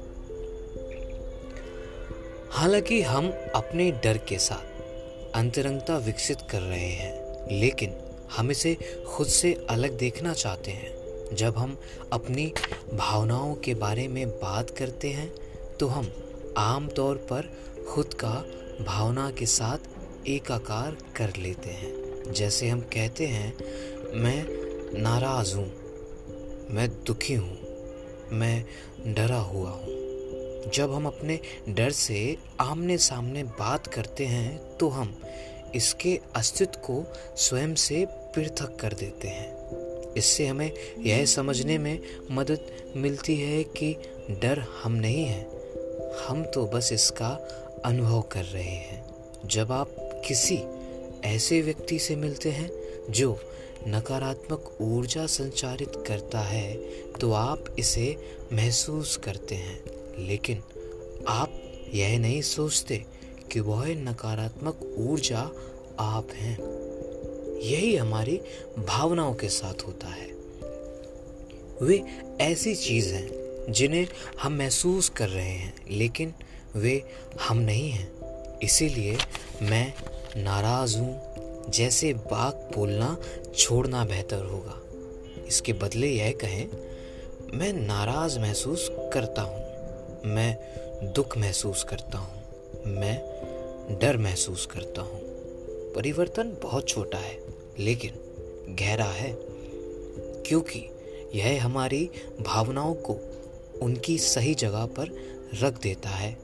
A: हालाँकि हम अपने डर के साथ अंतरंगता विकसित कर रहे हैं, लेकिन हम इसे खुद से अलग देखना चाहते हैं। जब हम अपनी भावनाओं के बारे में बात करते हैं तो हम आम तौर पर खुद का भावना के साथ एकाकार कर लेते हैं। जैसे हम कहते हैं, मैं नाराज़ हूँ, मैं दुखी हूँ, मैं डरा हुआ हूँ। जब हम अपने डर से आमने सामने बात करते हैं तो हम इसके अस्तित्व को स्वयं से पृथक कर देते हैं। इससे हमें यह समझने में मदद मिलती है कि डर हम नहीं हैं। हम तो बस इसका अनुभव कर रहे हैं। जब आप किसी ऐसे व्यक्ति से मिलते हैं, जो नकारात्मक ऊर्जा संचारित करता है तो आप इसे महसूस करते हैं। लेकिन आप यह नहीं सोचते कि वह नकारात्मक ऊर्जा आप हैं। यही हमारी भावनाओं के साथ होता है। वे ऐसी चीज़ हैं जिन्हें हम महसूस कर रहे हैं, लेकिन वे हम नहीं हैं। इसीलिए मैं नाराज़ हूँ। जैसे बाघ बोलना छोड़ना बेहतर होगा। इसके बदले यह कहें, मैं नाराज़ महसूस करता हूँ। मैं दुख महसूस करता हूँ, मैं डर महसूस करता हूँ। परिवर्तन बहुत छोटा है, लेकिन गहरा है, क्योंकि यह हमारी भावनाओं को उनकी सही जगह पर रख देता है।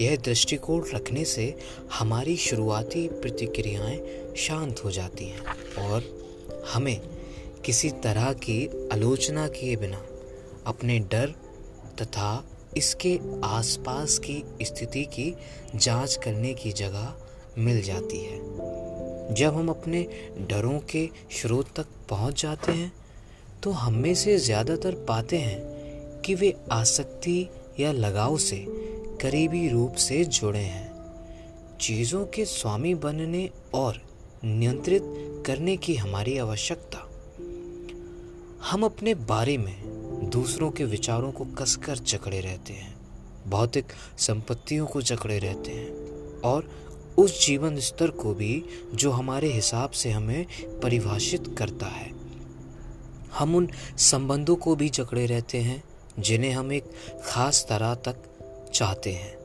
A: यह दृष्टिकोण रखने से हमारी शुरुआती प्रतिक्रियाएँ शांत हो जाती हैं और हमें किसी तरह की आलोचना किए बिना अपने डर तथा इसके आसपास की स्थिति की जाँच करने की जगह मिल जाती है। जब हम अपने डरों के स्रोत तक पहुँच जाते हैं तो हम में से ज़्यादातर पाते हैं कि वे आसक्ति या लगाव से करीबी रूप से जुड़े हैं। चीज़ों के स्वामी बनने और नियंत्रित करने की हमारी आवश्यकता। हम अपने बारे में दूसरों के विचारों को कसकर जकड़े रहते हैं, भौतिक संपत्तियों को जकड़े रहते हैं, और उस जीवन स्तर को भी जो हमारे हिसाब से हमें परिभाषित करता है। हम उन संबंधों को भी जकड़े रहते हैं, जिन्हें हम एक खास तरह तक चाहते हैं,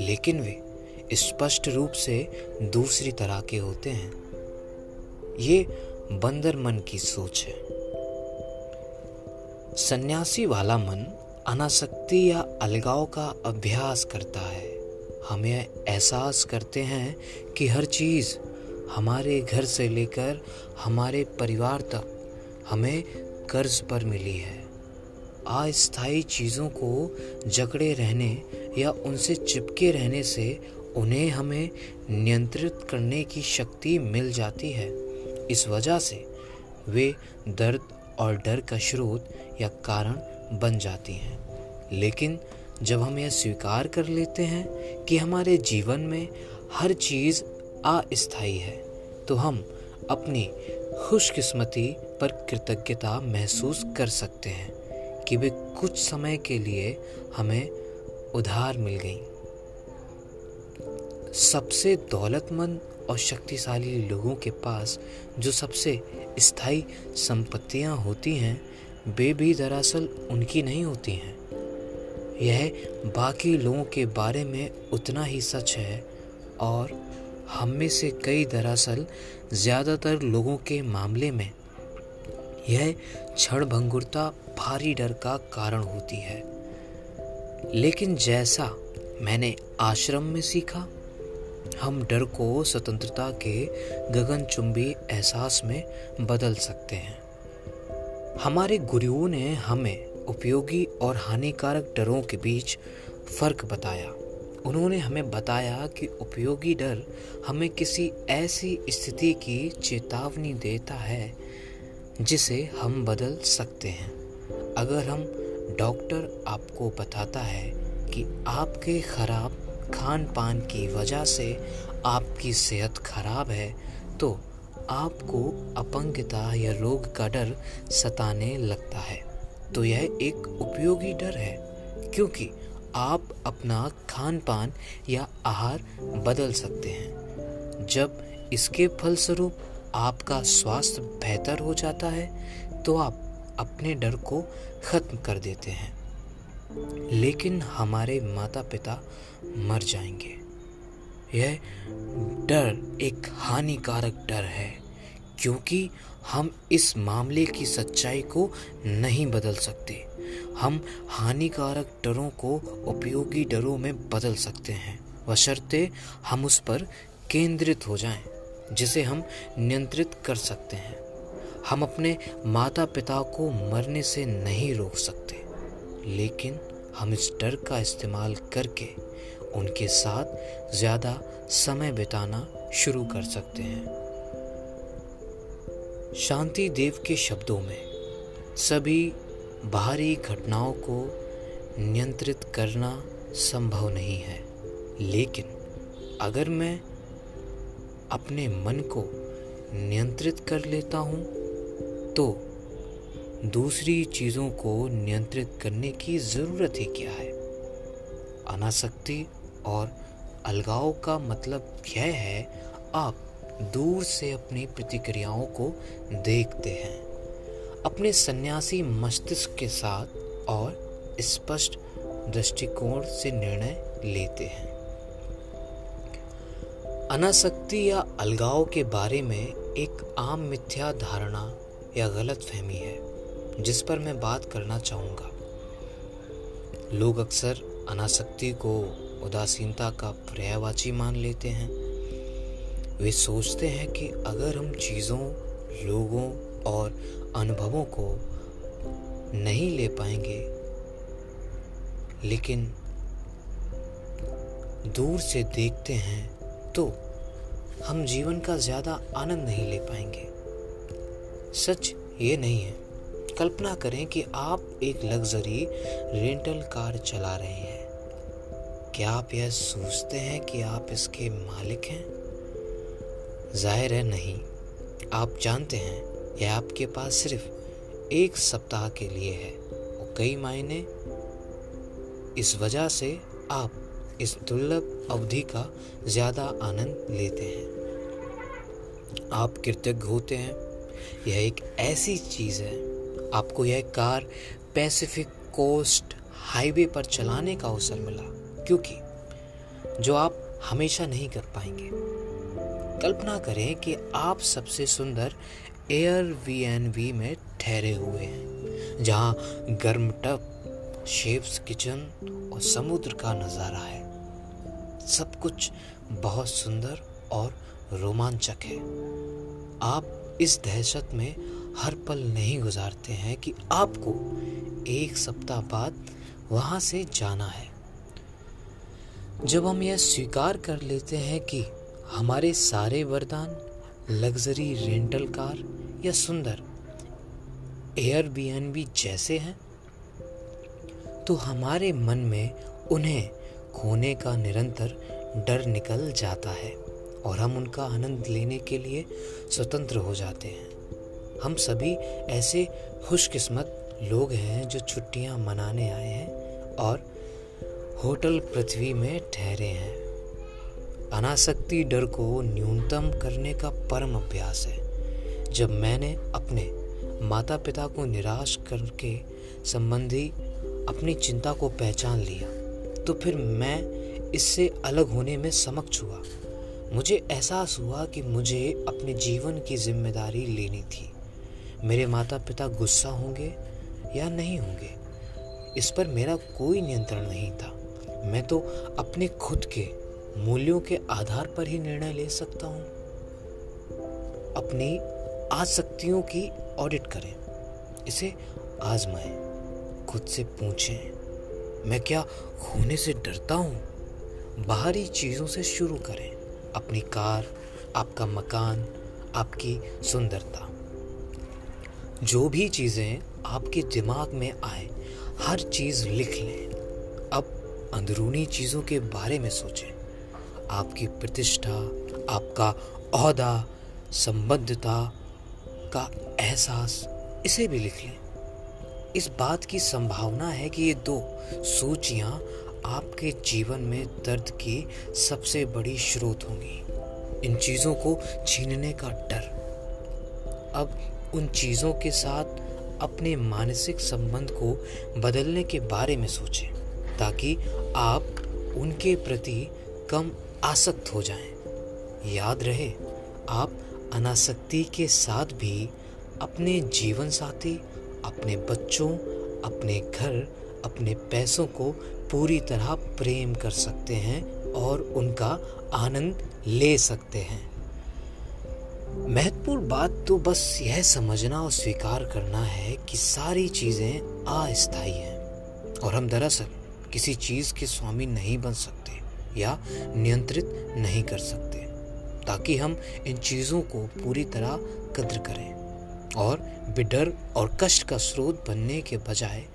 A: लेकिन वे स्पष्ट रूप से दूसरी तरह के होते हैं। ये बंदर मन की सोच है। सन्यासी वाला मन अनासक्ति या अलगाव का अभ्यास करता है। हमें एहसास करते हैं कि हर चीज़ हमारे घर से लेकर हमारे परिवार तक हमें कर्ज पर मिली है। अस्थायी चीज़ों को जकड़े रहने या उनसे चिपके रहने से उन्हें हमें नियंत्रित करने की शक्ति मिल जाती है। इस वजह से वे दर्द और डर का स्रोत या कारण बन जाती हैं। लेकिन जब हम यह स्वीकार कर लेते हैं कि हमारे जीवन में हर चीज़ अस्थायी है तो हम अपनी खुशकिस्मती पर कृतज्ञता महसूस कर सकते हैं कि वे कुछ समय के लिए हमें उधार मिल गई। सबसे दौलतमंद और शक्तिशाली लोगों के पास जो सबसे स्थायी संपत्तियाँ होती हैं भी दरअसल उनकी नहीं होती हैं। यह बाकी लोगों के बारे में उतना ही सच है और हम में से कई दरअसल ज़्यादातर लोगों के मामले में यह क्षण भंगुरता भारी डर का कारण होती है। लेकिन जैसा मैंने आश्रम में सीखा, हम डर को स्वतंत्रता के गगनचुंबी एहसास में बदल सकते हैं। हमारे गुरुओं ने हमें उपयोगी और हानिकारक डरों के बीच फ़र्क बताया। उन्होंने हमें बताया कि उपयोगी डर हमें किसी ऐसी स्थिति की चेतावनी देता है, जिसे हम बदल सकते हैं। अगर हम डॉक्टर आपको बताता है कि आपके खराब खान पान की वजह से आपकी सेहत खराब है तो आपको अपंगता या रोग का डर सताने लगता है। तो यह एक उपयोगी डर है, क्योंकि आप अपना खान पान या आहार बदल सकते हैं। जब इसके फलस्वरूप आपका स्वास्थ्य बेहतर हो जाता है तो आप अपने डर को खत्म कर देते हैं। लेकिन हमारे माता पिता मर जाएँगे। यह डर एक हानिकारक डर है क्योंकि हम इस मामले की सच्चाई को नहीं बदल सकते। हम हानिकारक डरों को उपयोगी डरों में बदल सकते हैं। बशर्ते हम उस पर केंद्रित हो जाएँ, जिसे हम नियंत्रित कर सकते हैं। हम अपने माता पिता को मरने से नहीं रोक सकते लेकिन हम इस डर का इस्तेमाल करके उनके साथ ज़्यादा समय बिताना शुरू कर सकते हैं। शांति देव के शब्दों में, सभी बाहरी घटनाओं को नियंत्रित करना संभव नहीं है। लेकिन अगर मैं अपने मन को नियंत्रित कर लेता हूँ तो दूसरी चीज़ों को नियंत्रित करने की ज़रूरत ही क्या है? अनासक्ति और अलगाव का मतलब यह है, आप दूर से अपनी प्रतिक्रियाओं को देखते हैं। अपने सन्यासी मस्तिष्क के साथ और स्पष्ट दृष्टिकोण से निर्णय लेते हैं। अनासक्ति या अलगाव के बारे में एक आम मिथ्या धारणा या गलत फहमी है, जिस पर मैं बात करना चाहूँगा। लोग अक्सर अनासक्ति को उदासीनता का पर्यायवाची मान लेते हैं। वे सोचते हैं कि अगर हम चीज़ों, लोगों और अनुभवों को नहीं ले पाएँगे, लेकिन दूर से देखते हैं तो हम जीवन का ज़्यादा आनंद नहीं ले पाएँगे। सच ये नहीं है। कल्पना करें कि आप एक लग्जरी रेंटल कार चला रहे हैं। क्या आप यह सोचते हैं कि आप इसके मालिक हैं? ज़ाहिर है नहीं। आप जानते हैं, यह आपके पास सिर्फ़ एक सप्ताह के लिए है और कई मायने। इस वजह से आप इस दुर्लभ अवधि का ज़्यादा आनंद लेते हैं। आप कृतज्ञ होते हैं। यह एक ऐसी चीज़ है। आपको यह कार पैसिफिक कोस्ट हाईवे पर चलाने का अवसर मिला। क्योंकि जो आप हमेशा नहीं कर पाएँगे। कल्पना करें कि आप सबसे सुंदर एयर वी एन वी में ठहरे हुए हैं, जहाँ गर्म टप शेफ्स किचन और समुद्र का नज़ारा है। सब कुछ बहुत सुंदर और रोमांचक है। आप इस दहशत में हर पल नहीं गुजारते हैं कि आपको एक सप्ताह बाद वहाँ से जाना है। जब हम यह स्वीकार कर लेते हैं कि हमारे सारे वरदान लग्जरी रेंटल कार या सुंदर एयर जैसे हैं तो हमारे मन में उन्हें खोने का निरंतर डर निकल जाता है और हम उनका आनंद लेने के लिए स्वतंत्र हो जाते हैं। हम सभी ऐसे खुशकिस्मत लोग हैं जो छुट्टियाँ मनाने आए हैं और होटल पृथ्वी में ठहरे हैं। अनासक्ति डर को न्यूनतम करने का परम अभ्यास है। जब मैंने अपने माता पिता को निराश करके संबंधी अपनी चिंता को पहचान लिया तो फिर मैं इससे अलग होने में समक्ष हुआ। मुझे एहसास हुआ कि मुझे अपने जीवन की ज़िम्मेदारी लेनी थी। मेरे माता पिता गुस्सा होंगे या नहीं होंगे, इस पर मेरा कोई नियंत्रण नहीं था। मैं तो अपने खुद के मूल्यों के आधार पर ही निर्णय ले सकता हूँ। अपनी आसक्तियों की ऑडिट करें। इसे आजमाएँ, खुद से पूछें, मैं क्या होने से डरता हूँ? बाहरी चीज़ों से शुरू करें। अपनी कार, आपका मकान, आपकी सुंदरता। जो भी चीज़ें आपके दिमाग में आए, हर चीज़ लिख लें। अंदरूनी चीज़ों के बारे में सोचें। आपकी प्रतिष्ठा, आपका अहदा संबद्धता का एहसास, इसे भी लिख लें। इस बात की संभावना है कि ये दो सूचियाँ आपके जीवन में दर्द की सबसे बड़ी स्रोत होंगी। इन चीज़ों को छीनने का डर। अब उन चीज़ों के साथ अपने मानसिक संबंध को बदलने के बारे में सोचें। ताकि आप उनके प्रति कम आसक्त हो जाएँ। याद रहे, आप अनासक्ति के साथ भी अपने जीवन साथी, अपने बच्चों, अपने घर, अपने पैसों को पूरी तरह प्रेम कर सकते हैं और उनका आनंद ले सकते हैं महत्वपूर्ण बात तो बस यह समझना और स्वीकार करना है कि सारी चीज़ें अस्थायी हैं और हम दरअसल किसी चीज़ के स्वामी नहीं बन सकते या नियंत्रित नहीं कर सकते, ताकि हम इन चीज़ों को पूरी तरह कद्र करें और बिडर और कष्ट का स्रोत बनने के बजाय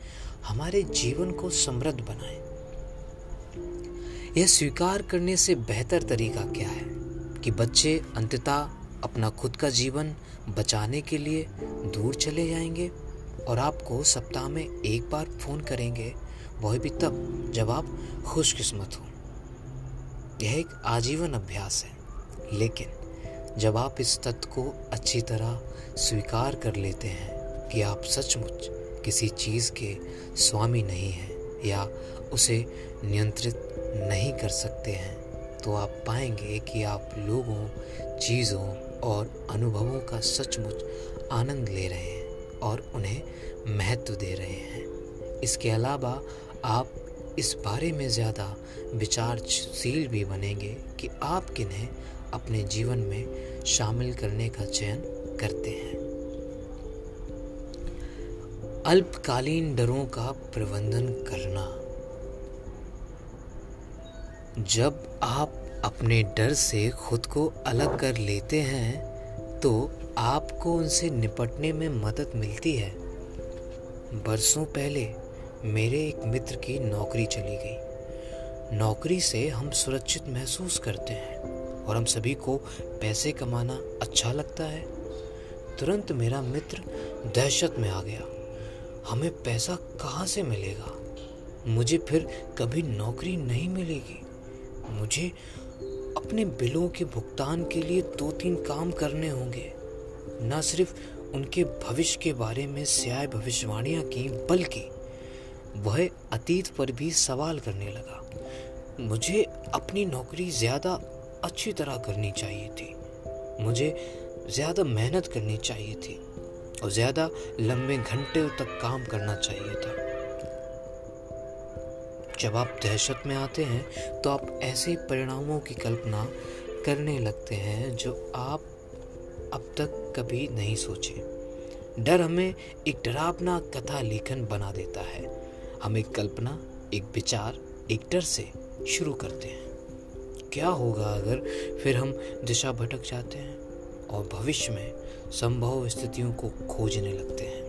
A: हमारे जीवन को समृद्ध बनाए। यह स्वीकार करने से बेहतर तरीका क्या है कि बच्चे अंततः अपना खुद का जीवन बचाने के लिए दूर चले जाएँगे और आपको सप्ताह में एक बार फ़ोन करेंगे वह भी तब जब आप खुशकिस्मत हो। यह एक आजीवन अभ्यास है। लेकिन जब आप इस तत्व को अच्छी तरह स्वीकार कर लेते हैं कि आप सचमुच किसी चीज़ के स्वामी नहीं हैं या उसे नियंत्रित नहीं कर सकते हैं तो आप पाएँगे कि आप लोगों, चीज़ों और अनुभवों का सचमुच आनंद ले रहे हैं और उन्हें महत्व दे रहे हैं। इसके अलावा आप इस बारे में ज़्यादा विचारशील भी बनेंगे कि आप किन्हें अपने जीवन में शामिल करने का चयन करते हैं। अल्पकालीन डरों का प्रबंधन करना। जब आप अपने डर से खुद को अलग कर लेते हैं तो आपको उनसे निपटने में मदद मिलती है। बरसों पहले मेरे एक मित्र की नौकरी चली गई। नौकरी से हम सुरक्षित महसूस करते हैं और हम सभी को पैसे कमाना अच्छा लगता है। तुरंत मेरा मित्र दहशत में आ गया। हमें पैसा कहाँ से मिलेगा? मुझे फिर कभी नौकरी नहीं मिलेगी। मुझे अपने बिलों के भुगतान के लिए दो तीन काम करने होंगे। न सिर्फ़ उनके भविष्य के बारे में स्याय भविष्यवाणियाँ की, बल्कि वह अतीत पर भी सवाल करने लगा। मुझे अपनी नौकरी ज़्यादा अच्छी तरह करनी चाहिए थी। मुझे ज़्यादा मेहनत करनी चाहिए थी और ज़्यादा लंबे घंटे तक काम करना चाहिए था। जब आप दहशत में आते हैं तो आप ऐसे परिणामों की कल्पना करने लगते हैं जो आप अब तक कभी नहीं सोचे। डर हमें एक डरावना कथा लेखन बना देता है। हम एक कल्पना, एक विचार, एक डर से शुरू करते हैं। क्या होगा अगर फिर हम दिशा भटक जाते हैं और भविष्य में संभव स्थितियों को खोजने लगते हैं?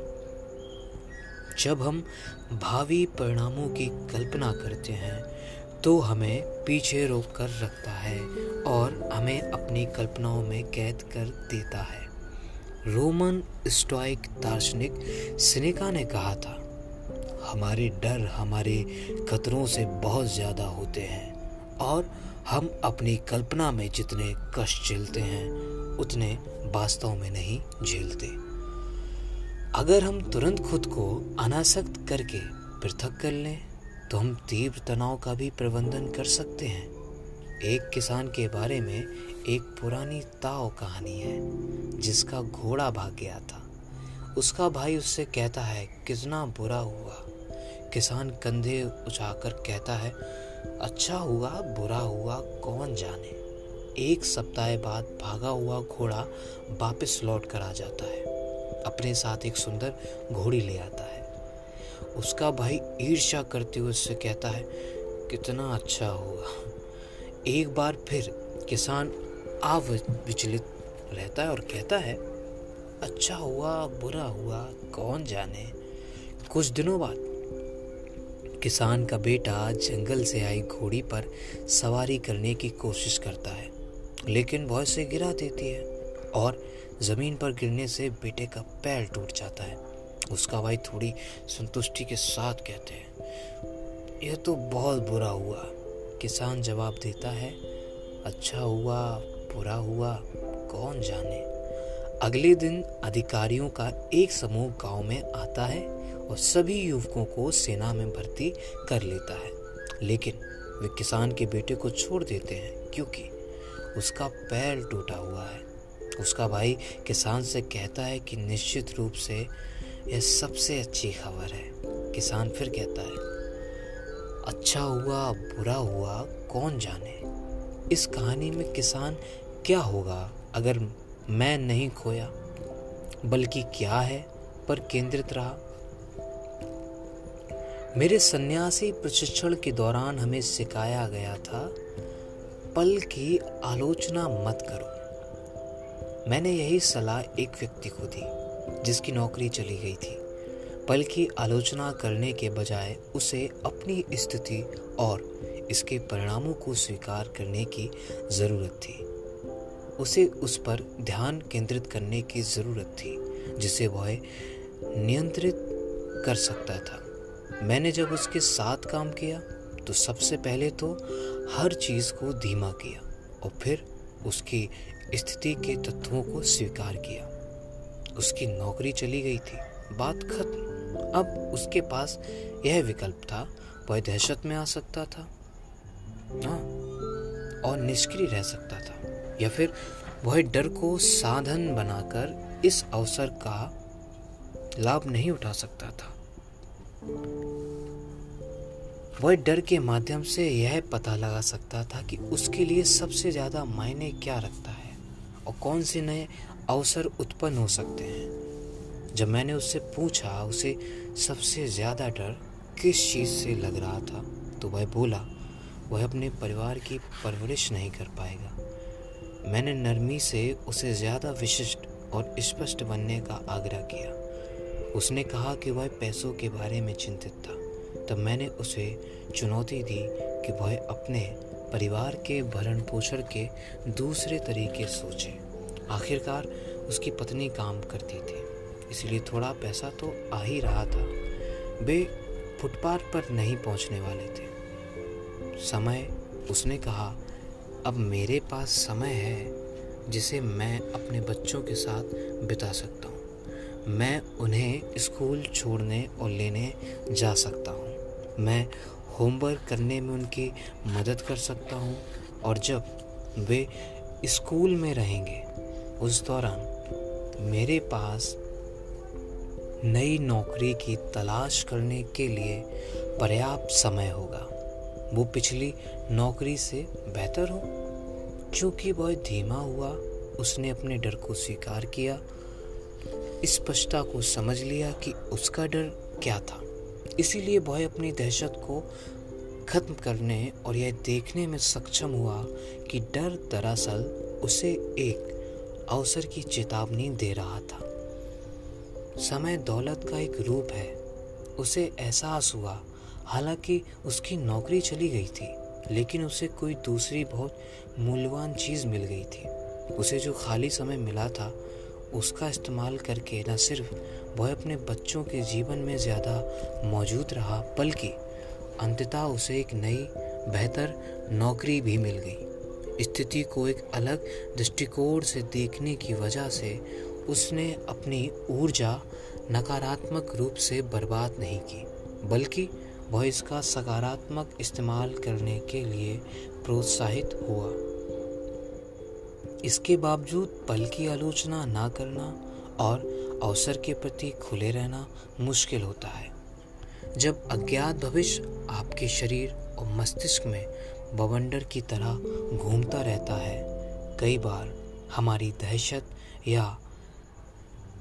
A: जब हम भावी परिणामों की कल्पना करते हैं तो हमें पीछे रोक कर रखता है और हमें अपनी कल्पनाओं में कैद कर देता है। रोमन स्टोइक दार्शनिक सिनेका ने कहा था हमारे डर हमारे खतरों से बहुत ज़्यादा होते हैं और हम अपनी कल्पना में जितने कष्ट झेलते हैं, उतने वास्तव में नहीं झेलते। अगर हम तुरंत खुद को अनासक्त करके पृथक कर लें तो हम तीव्र तनाव का भी प्रबंधन कर सकते हैं। एक किसान के बारे में एक पुरानी ताव कहानी है, जिसका घोड़ा भाग गया था। उसका भाई उससे कहता है, कितना बुरा हुआ किसान कंधे उछाकर कहता है अच्छा हुआ, बुरा हुआ, कौन जाने? एक सप्ताह बाद भागा हुआ घोड़ा वापस लौट कर आ जाता है। अपने साथ एक सुंदर घोड़ी ले आता है। उसका भाई ईर्ष्या करते हुए उससे कहता है, कितना अच्छा होगा एक बार फिर किसान अविचलित रहता है और कहता है अच्छा हुआ, बुरा हुआ, कौन जाने? कुछ दिनों बाद किसान का बेटा जंगल से आई घोड़ी पर सवारी करने की कोशिश करता है, लेकिन वह से गिरा देती है और ज़मीन पर गिरने से बेटे का पैर टूट जाता है। उसका भाई थोड़ी संतुष्टि के साथ कहते हैं, यह तो बहुत बुरा हुआ। किसान जवाब देता है अच्छा हुआ, बुरा हुआ, कौन जाने? अगले दिन अधिकारियों का एक समूह गाँव में आता है और सभी युवकों को सेना में भर्ती कर लेता है। लेकिन वे किसान के बेटे को छोड़ देते हैं क्योंकि उसका पैर टूटा हुआ है। उसका भाई किसान से कहता है कि निश्चित रूप से यह सबसे अच्छी खबर है। किसान फिर कहता है अच्छा हुआ, बुरा हुआ, कौन जाने? इस कहानी में किसान क्या होगा अगर मैं नहीं खोया? बल्कि क्या है पर केंद्रित रहा? मेरे सन्यासी प्रशिक्षण के दौरान हमें सिखाया गया था, पल की आलोचना मत करो। मैंने यही सलाह एक व्यक्ति को दी, जिसकी नौकरी चली गई थी। पल की आलोचना करने के बजाय उसे अपनी स्थिति और इसके परिणामों को स्वीकार करने की ज़रूरत थी। उसे उस पर ध्यान केंद्रित करने की ज़रूरत थी, जिसे वह नियंत्रित कर सकता था। मैंने जब उसके साथ काम किया तो सबसे पहले तो हर चीज़ को धीमा किया और फिर उसकी स्थिति के तत्वों को स्वीकार किया। उसकी नौकरी चली गई थी, बात खत्म। अब उसके पास यह विकल्प था, वह दहशत में आ सकता था। हाँ और निष्क्रिय रह सकता था। या फिर वह डर को साधन बनाकर इस अवसर का लाभ नहीं उठा सकता था। वह डर के माध्यम से यह पता लगा सकता था कि उसके लिए सबसे ज़्यादा मायने क्या रखता है और कौन से नए अवसर उत्पन्न हो सकते हैं। जब मैंने उससे पूछा, उसे सबसे ज़्यादा डर किस चीज़ से लग रहा था तो वह बोला, वह अपने परिवार की परवरिश नहीं कर पाएगा। मैंने नरमी से उसे ज़्यादा विशिष्ट और स्पष्ट बनने का आग्रह किया। उसने कहा कि वह पैसों के बारे में चिंतित था। तब मैंने उसे चुनौती दी कि वह अपने परिवार के भरण पोषण के दूसरे तरीके सोचे। आखिरकार उसकी पत्नी काम करती थी, इसलिए थोड़ा पैसा तो आ ही रहा था। वे फुटपाथ पर नहीं पहुँचने वाले थे। समय, उसने कहा, अब मेरे पास समय है जिसे मैं अपने बच्चों के साथ बिता सकता हूँ। मैं उन्हें स्कूल छोड़ने और लेने जा सकता हूँ। मैं होमवर्क करने में उनकी मदद कर सकता हूँ और जब वे स्कूल में रहेंगे, उस दौरान मेरे पास नई नौकरी की तलाश करने के लिए पर्याप्त समय होगा। वो पिछली नौकरी से बेहतर हो। चूँकि वह धीमा हुआ, उसने अपने डर को स्वीकार किया स्पष्टता को समझ लिया कि उसका डर क्या था। इसीलिए वह अपनी दहशत को खत्म करने और यह देखने में सक्षम हुआ कि डर दरअसल उसे एक अवसर की चेतावनी दे रहा था। समय दौलत का एक रूप है। उसे एहसास हुआ, हालाँकि उसकी नौकरी चली गई थी, लेकिन उसे कोई दूसरी बहुत मूल्यवान चीज़ मिल गई थी। उसे जो खाली समय मिला था उसका इस्तेमाल करके न सिर्फ़ वह अपने बच्चों के जीवन में ज़्यादा मौजूद रहा, बल्कि अंततः उसे एक नई, बेहतर नौकरी भी मिल गई। स्थिति को एक अलग दृष्टिकोण से देखने की वजह से उसने अपनी ऊर्जा नकारात्मक रूप से बर्बाद नहीं की, बल्कि वह इसका सकारात्मक इस्तेमाल करने के लिए प्रोत्साहित हुआ। इसके बावजूद पल की आलोचना ना करना और अवसर के प्रति खुले रहना मुश्किल होता है। जब अज्ञात भविष्य आपके शरीर और मस्तिष्क में बवंडर की तरह घूमता रहता है, कई बार हमारी दहशत या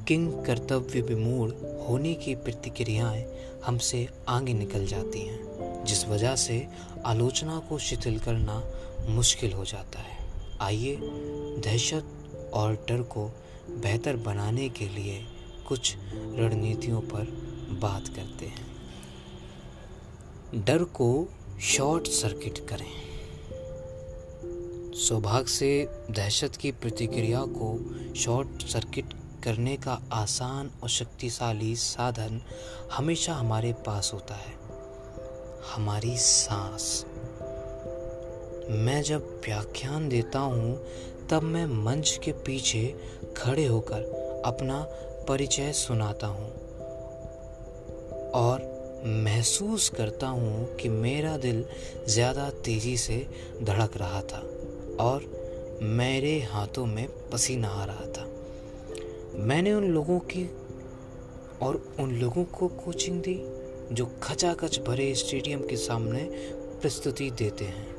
A: किंग कर्तव्य विमूढ़ होने की प्रतिक्रियाएँ हमसे आगे निकल जाती हैं, जिस वजह से आलोचना को शिथिल करना मुश्किल हो जाता है। आइए, दहशत और डर को बेहतर बनाने के लिए कुछ रणनीतियों पर बात करते हैं। डर को शॉर्ट सर्किट करें। सौभाग्य से दहशत की प्रतिक्रिया को शॉर्ट सर्किट करने का आसान और शक्तिशाली साधन हमेशा हमारे पास होता है। हमारी सांस। मैं जब व्याख्यान देता हूँ, तब मैं मंच के पीछे खड़े होकर अपना परिचय सुनाता हूँ और महसूस करता हूँ कि मेरा दिल ज़्यादा तेज़ी से धड़क रहा था और मेरे हाथों में पसीना आ रहा था। मैंने उन लोगों की और उन लोगों को कोचिंग दी जो खचाखच भरे स्टेडियम के सामने प्रस्तुति देते हैं।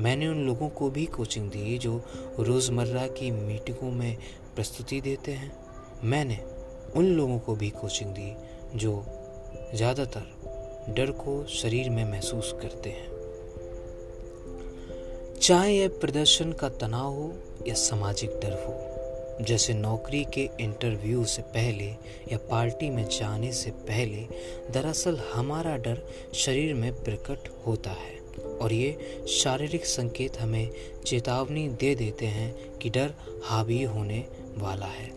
A: मैंने उन लोगों को भी कोचिंग दी जो रोज़मर्रा की मीटिंगों में प्रस्तुति देते हैं। मैंने उन लोगों को भी कोचिंग दी जो ज़्यादातर डर को शरीर में महसूस करते हैं। चाहे यह प्रदर्शन का तनाव हो या सामाजिक डर हो, जैसे नौकरी के इंटरव्यू से पहले या पार्टी में जाने से पहले, दरअसल हमारा डर शरीर में प्रकट होता है। और ये शारीरिक संकेत हमें चेतावनी दे देते हैं कि डर हावी होने वाला है।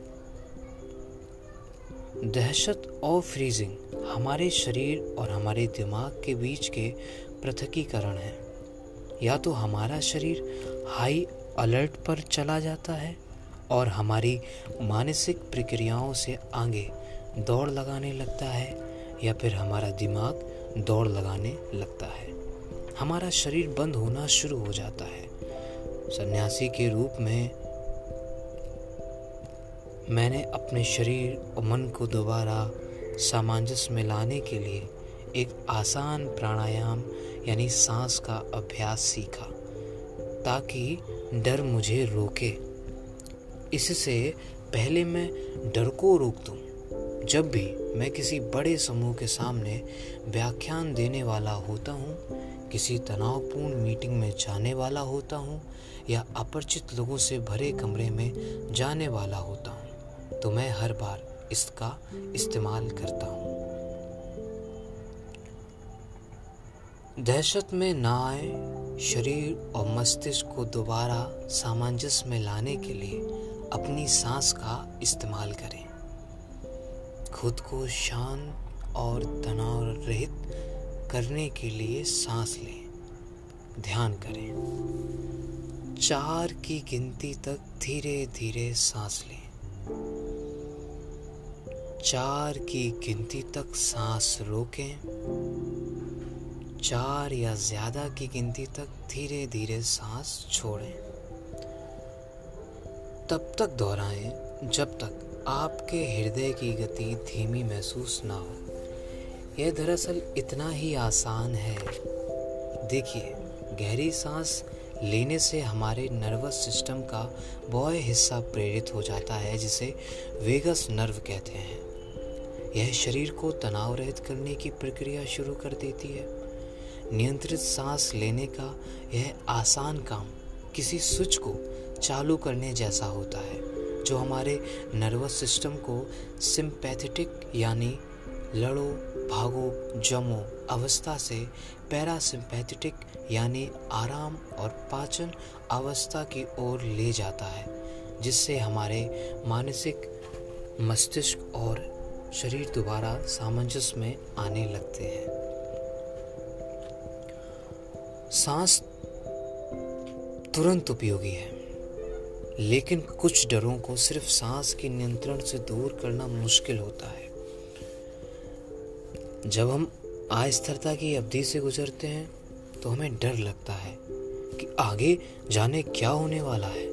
A: दहशत और फ्रीजिंग हमारे शरीर और हमारे दिमाग के बीच के पृथकीकरण है। या तो हमारा शरीर हाई अलर्ट पर चला जाता है और हमारी मानसिक प्रक्रियाओं से आगे दौड़ लगाने लगता है या फिर हमारा दिमाग दौड़ लगाने लगता है। हमारा शरीर बंद होना शुरू हो जाता है। सन्यासी के रूप में मैंने अपने शरीर और मन को दोबारा सामंजस्य में लाने के लिए एक आसान प्राणायाम यानी सांस का अभ्यास सीखा, ताकि डर मुझे रोके। इससे पहले मैं डर को रोक दूँ जब भी मैं किसी बड़े समूह के सामने व्याख्यान देने वाला होता हूँ किसी तनावपूर्ण मीटिंग में जाने वाला होता हूँ या अपरिचित लोगों से भरे कमरे में जाने वाला होता हूँ तो मैं हर बार इसका इस्तेमाल करता हूँ। दहशत में ना आए, शरीर और मस्तिष्क को दोबारा सामंजस्य में लाने के लिए अपनी सांस का इस्तेमाल करें। खुद को शांत और तनाव रहित करने के लिए सांस लें। ध्यान करें। चार की गिनती तक धीरे धीरे सांस लें। चार की गिनती तक सांस रोकें। चार या ज़्यादा की गिनती तक धीरे धीरे सांस छोड़ें। तब तक दोहराएँ जब तक आपके हृदय की गति धीमी महसूस ना हो। यह दरअसल इतना ही आसान है। देखिए, गहरी सांस लेने से हमारे नर्वस सिस्टम का वह हिस्सा प्रेरित हो जाता है, जिसे वेगस नर्व कहते हैं। यह शरीर को तनाव रहित करने की प्रक्रिया शुरू कर देती है। नियंत्रित सांस लेने का यह आसान काम किसी स्विच को चालू करने जैसा होता है, जो हमारे नर्वस सिस्टम को सिंपैथेटिक यानी लड़ो भागो, जमो, अवस्था से पैरासिम्पैथेटिक यानी आराम और पाचन अवस्था की ओर ले जाता है, जिससे हमारे मानसिक मस्तिष्क और शरीर दोबारा सामंजस्य में आने लगते हैं। सांस तुरंत उपयोगी है, लेकिन कुछ डरों को सिर्फ़ सांस के नियंत्रण से दूर करना मुश्किल होता है। जब हम अस्थिरता की अवधि से गुजरते हैं तो हमें डर लगता है कि आगे जाने क्या होने वाला है।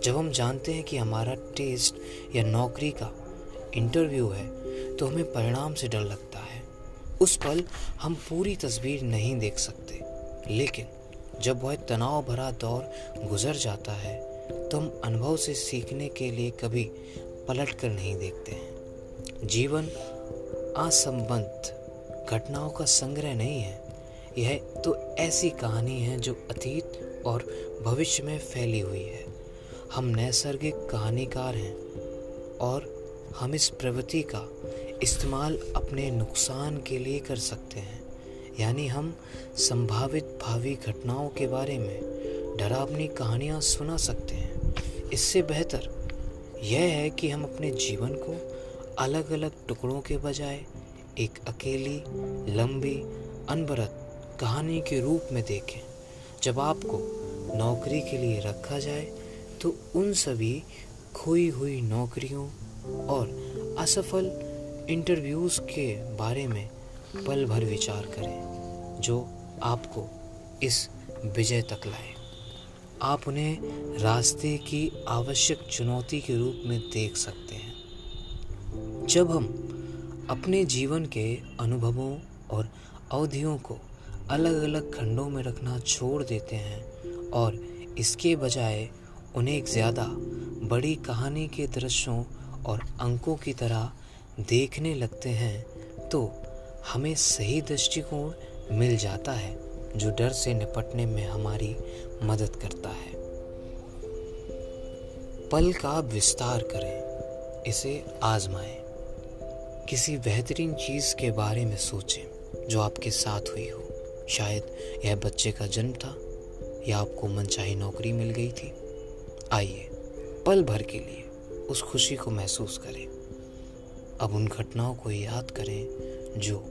A: जब हम जानते हैं कि हमारा टेस्ट या नौकरी का इंटरव्यू है तो हमें परिणाम से डर लगता है। उस पल हम पूरी तस्वीर नहीं देख सकते। लेकिन जब वह तनाव भरा दौर गुजर जाता है तो हम अनुभव से सीखने के लिए कभी पलट कर नहीं देखते हैं। जीवन असंबंध घटनाओं का संग्रह नहीं है। यह तो ऐसी कहानी है जो अतीत और भविष्य में फैली हुई है। हम नैसर्गिक कहानीकार हैं और हम इस प्रवृत्ति का इस्तेमाल अपने नुकसान के लिए कर सकते हैं। यानी हम संभावित भावी घटनाओं के बारे में डरावनी कहानियाँ सुना सकते हैं। इससे बेहतर यह है कि हम अपने जीवन को अलग अलग टुकड़ों के बजाय एक अकेली, लंबी, अनबरत कहानी के रूप में देखें। जब आपको नौकरी के लिए रखा जाए तो उन सभी खोई हुई नौकरियों और असफल इंटरव्यूज़ के बारे में पल भर विचार करें, जो आपको इस विजय तक लाए। आप उन्हें रास्ते की आवश्यक चुनौती के रूप में देख सकते हैं। जब हम अपने जीवन के अनुभवों और अवधियों को अलग अलग खंडों में रखना छोड़ देते हैं और इसके बजाय उन्हें एक ज़्यादा बड़ी कहानी के दृश्यों और अंकों की तरह देखने लगते हैं तो हमें सही दृष्टिकोण मिल जाता है, जो डर से निपटने में हमारी मदद करता है। पल का विस्तार करें, इसे आजमाएँ। किसी बेहतरीन चीज़ के बारे में सोचें, जो आपके साथ हुई हो। शायद यह बच्चे का जन्म था, या आपको मनचाही नौकरी मिल गई थी। आइए, पल भर के लिए उस खुशी को महसूस करें। अब उन घटनाओं को याद करें, जो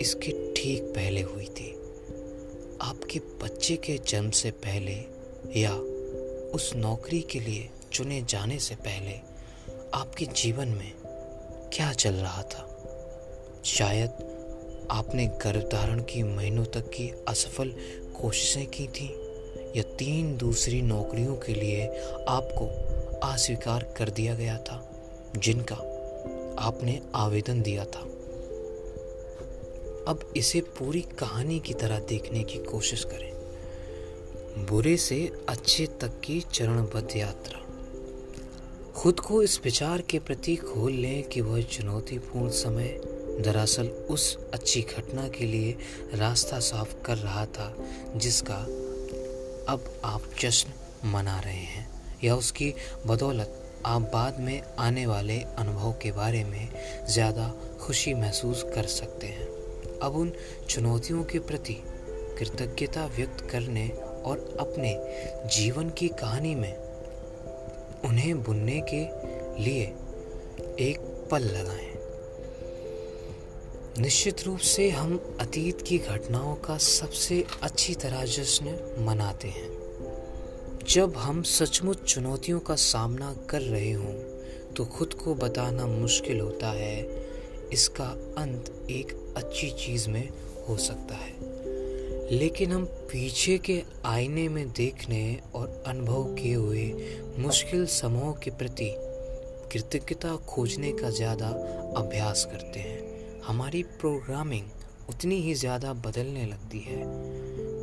A: इसके ठीक पहले हुई थी। आपके बच्चे के जन्म से पहले, या उस नौकरी के लिए चुने जाने से पहले, आपके जीवन में क्या चल रहा था? शायद आपने गर्भधारण की महीनों तक की असफल कोशिशें की थी, या तीन दूसरी नौकरियों के लिए आपको अस्वीकार कर दिया गया था, जिनका आपने आवेदन दिया था। अब इसे पूरी कहानी की तरह देखने की कोशिश करें। बुरे से अच्छे तक की चरणबद्ध यात्रा। खुद को इस विचार के प्रति खोल लें कि वह चुनौतीपूर्ण समय दरअसल उस अच्छी घटना के लिए रास्ता साफ़ कर रहा था, जिसका अब आप जश्न मना रहे हैं, या उसकी बदौलत आप बाद में आने वाले अनुभव के बारे में ज़्यादा खुशी महसूस कर सकते हैं। अब उन चुनौतियों के प्रति कृतज्ञता व्यक्त करने और अपने जीवन की कहानी में उन्हें बुनने के लिए एक पल लगाएँ। निश्चित रूप से हम अतीत की घटनाओं का सबसे अच्छी तरह जश्न मनाते हैं। जब हम सचमुच चुनौतियों का सामना कर रहे हों तो खुद को बताना मुश्किल होता है। इसका अंत एक अच्छी चीज़ में हो सकता है। लेकिन हम पीछे के आईने में देखने और अनुभव किए हुए मुश्किल समूह के प्रति कृतज्ञता खोजने का ज़्यादा अभ्यास करते हैं। हमारी प्रोग्रामिंग उतनी ही ज़्यादा बदलने लगती है।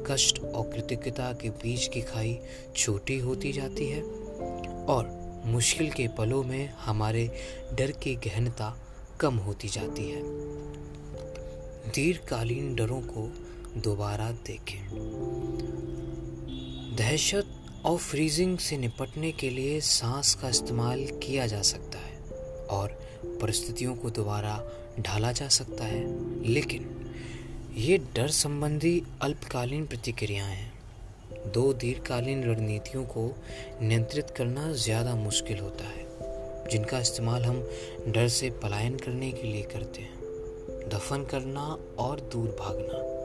A: कष्ट और कृतज्ञता के बीच की खाई छोटी होती जाती है और मुश्किल के पलों में हमारे डर की गहनता कम होती जाती है। दीर्घकालीन डरों को दोबारा देखें। दहशत और फ्रीजिंग से निपटने के लिए सांस का इस्तेमाल किया जा सकता है और परिस्थितियों को दोबारा ढाला जा सकता है। लेकिन ये डर संबंधी अल्पकालीन प्रतिक्रियाएँ हैं। दो दीर्घकालीन रणनीतियों को नियंत्रित करना ज़्यादा मुश्किल होता है, जिनका इस्तेमाल हम डर से पलायन करने के लिए करते हैं। दफन करना और दूर भागना।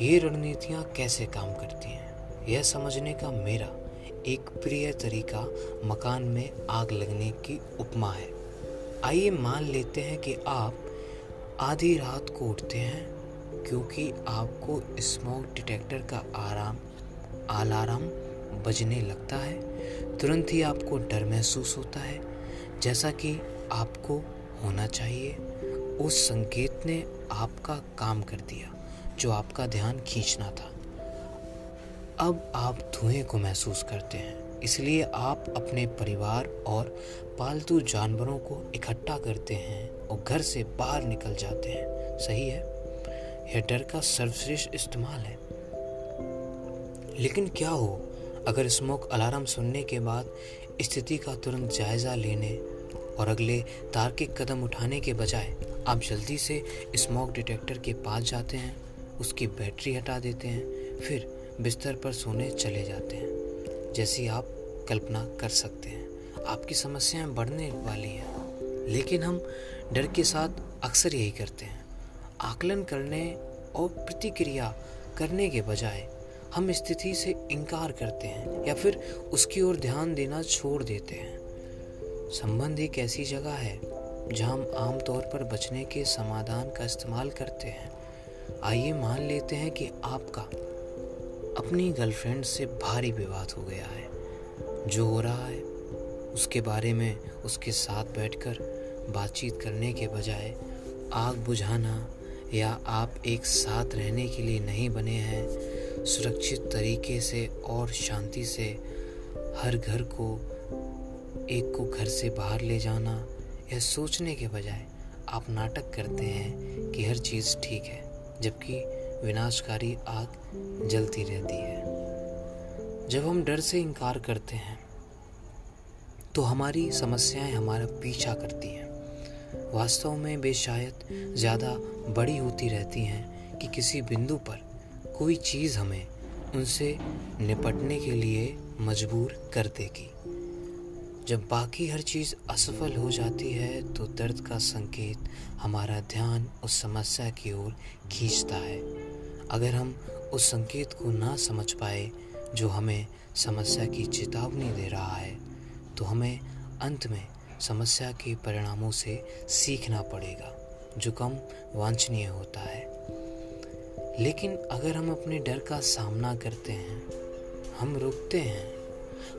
A: ये रणनीतियाँ कैसे काम करती हैं? यह समझने का मेरा एक प्रिय तरीका मकान में आग लगने की उपमा है। आइए मान लेते हैं कि आप आधी रात को उठते हैं, क्योंकि आपको स्मोक डिटेक्टर का आराम, अलार्म बजने लगता है। तुरंत ही आपको डर महसूस होता है, जैसा कि आपको होना चाहिए। उस संकेत ने आपका काम कर दिया। जो आपका ध्यान खींचना था। अब आप धुएँ को महसूस करते हैं, इसलिए आप अपने परिवार और पालतू जानवरों को इकट्ठा करते हैं और घर से बाहर निकल जाते हैं। सही है? यह डर का सर्वश्रेष्ठ इस्तेमाल है। लेकिन क्या हो, अगर स्मोक अलार्म सुनने के बाद स्थिति का तुरंत जायजा लेने और अगले तार्किक कदम उठाने के बजाय आप जल्दी से स्मोक डिटेक्टर के पास जाते हैं? उसकी बैटरी हटा देते हैं, फिर बिस्तर पर सोने चले जाते हैं। जैसी आप कल्पना कर सकते हैं। आपकी समस्याएँ बढ़ने वाली हैं, लेकिन हम डर के साथ अक्सर यही करते हैं। आकलन करने और प्रतिक्रिया करने के बजाय हम स्थिति से इनकार करते हैं या फिर उसकी ओर ध्यान देना छोड़ देते हैं। संबंध एक ऐसी जगह है जहाँ हम आमतौर पर बचने के समाधान का इस्तेमाल करते हैं। आइए मान लेते हैं कि आपका अपनी गर्लफ्रेंड से भारी विवाद हो गया है। जो हो रहा है, उसके बारे में, उसके साथ बैठकर बातचीत करने के बजाय आग बुझाना या आप एक साथ रहने के लिए नहीं बने हैं, सुरक्षित तरीके से और शांति से हर घर को, एक को घर से बाहर ले जाना यह सोचने के बजाय आप नाटक करते हैं कि हर चीज़ ठीक है। जबकि विनाशकारी आग जलती रहती है। जब हम डर से इनकार करते हैं तो हमारी समस्याएँ हमारा पीछा करती हैं। वास्तव में वे शायद ज़्यादा बड़ी होती रहती हैं कि किसी बिंदु पर कोई चीज़ हमें उनसे निपटने के लिए मजबूर कर देगी। जब बाकी हर चीज़ असफल हो जाती है तो दर्द का संकेत हमारा ध्यान उस समस्या की ओर खींचता है। अगर हम उस संकेत को ना समझ पाए, जो हमें समस्या की चेतावनी दे रहा है तो हमें अंत में समस्या के परिणामों से सीखना पड़ेगा, जो कम वांछनीय होता है। लेकिन अगर हम अपने डर का सामना करते हैं, हम रुकते हैं,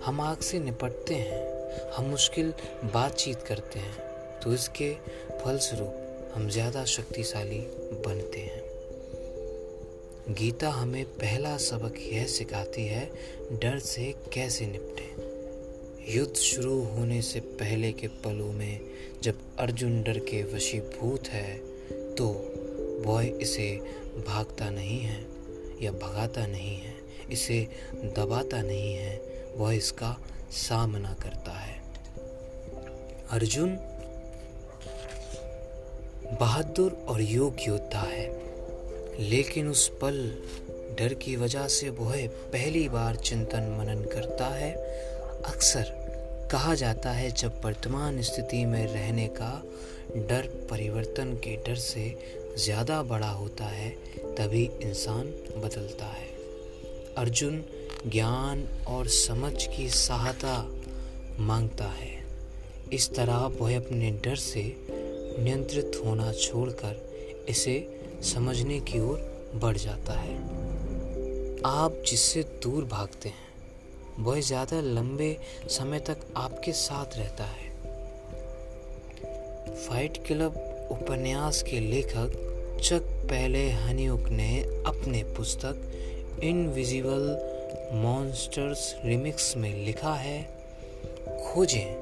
A: हम आग से निपटते हैं हम मुश्किल बातचीत करते हैं तो इसके फलस्वरूप हम ज़्यादा शक्तिशाली बनते हैं। गीता हमें पहला सबक यह सिखाती है, डर से कैसे निपटे? युद्ध शुरू होने से पहले के पलों में जब अर्जुन डर के वशीभूत है तो वह इसे भागता नहीं है या भगाता नहीं है, इसे दबाता नहीं है, वह इसका सामना करता है। अर्जुन बहादुर और योग योद्धा है, लेकिन उस पल डर की वजह से वह पहली बार चिंतन मनन करता है। अक्सर कहा जाता है, जब वर्तमान स्थिति में रहने का डर परिवर्तन के डर से ज़्यादा बड़ा होता है, तभी इंसान बदलता है। अर्जुन ज्ञान और समझ की सहायता माँगता है। इस तरह वह अपने डर से नियंत्रित होना छोड़कर इसे समझने की ओर बढ़ जाता है। आप जिससे दूर भागते हैं, वह ज़्यादा लंबे समय तक आपके साथ रहता है। फाइट क्लब उपन्यास के लेखक चक पहले हनीक ने अपने पुस्तक इनविजिबल मॉन्स्टर्स रिमिक्स में लिखा है, खोजें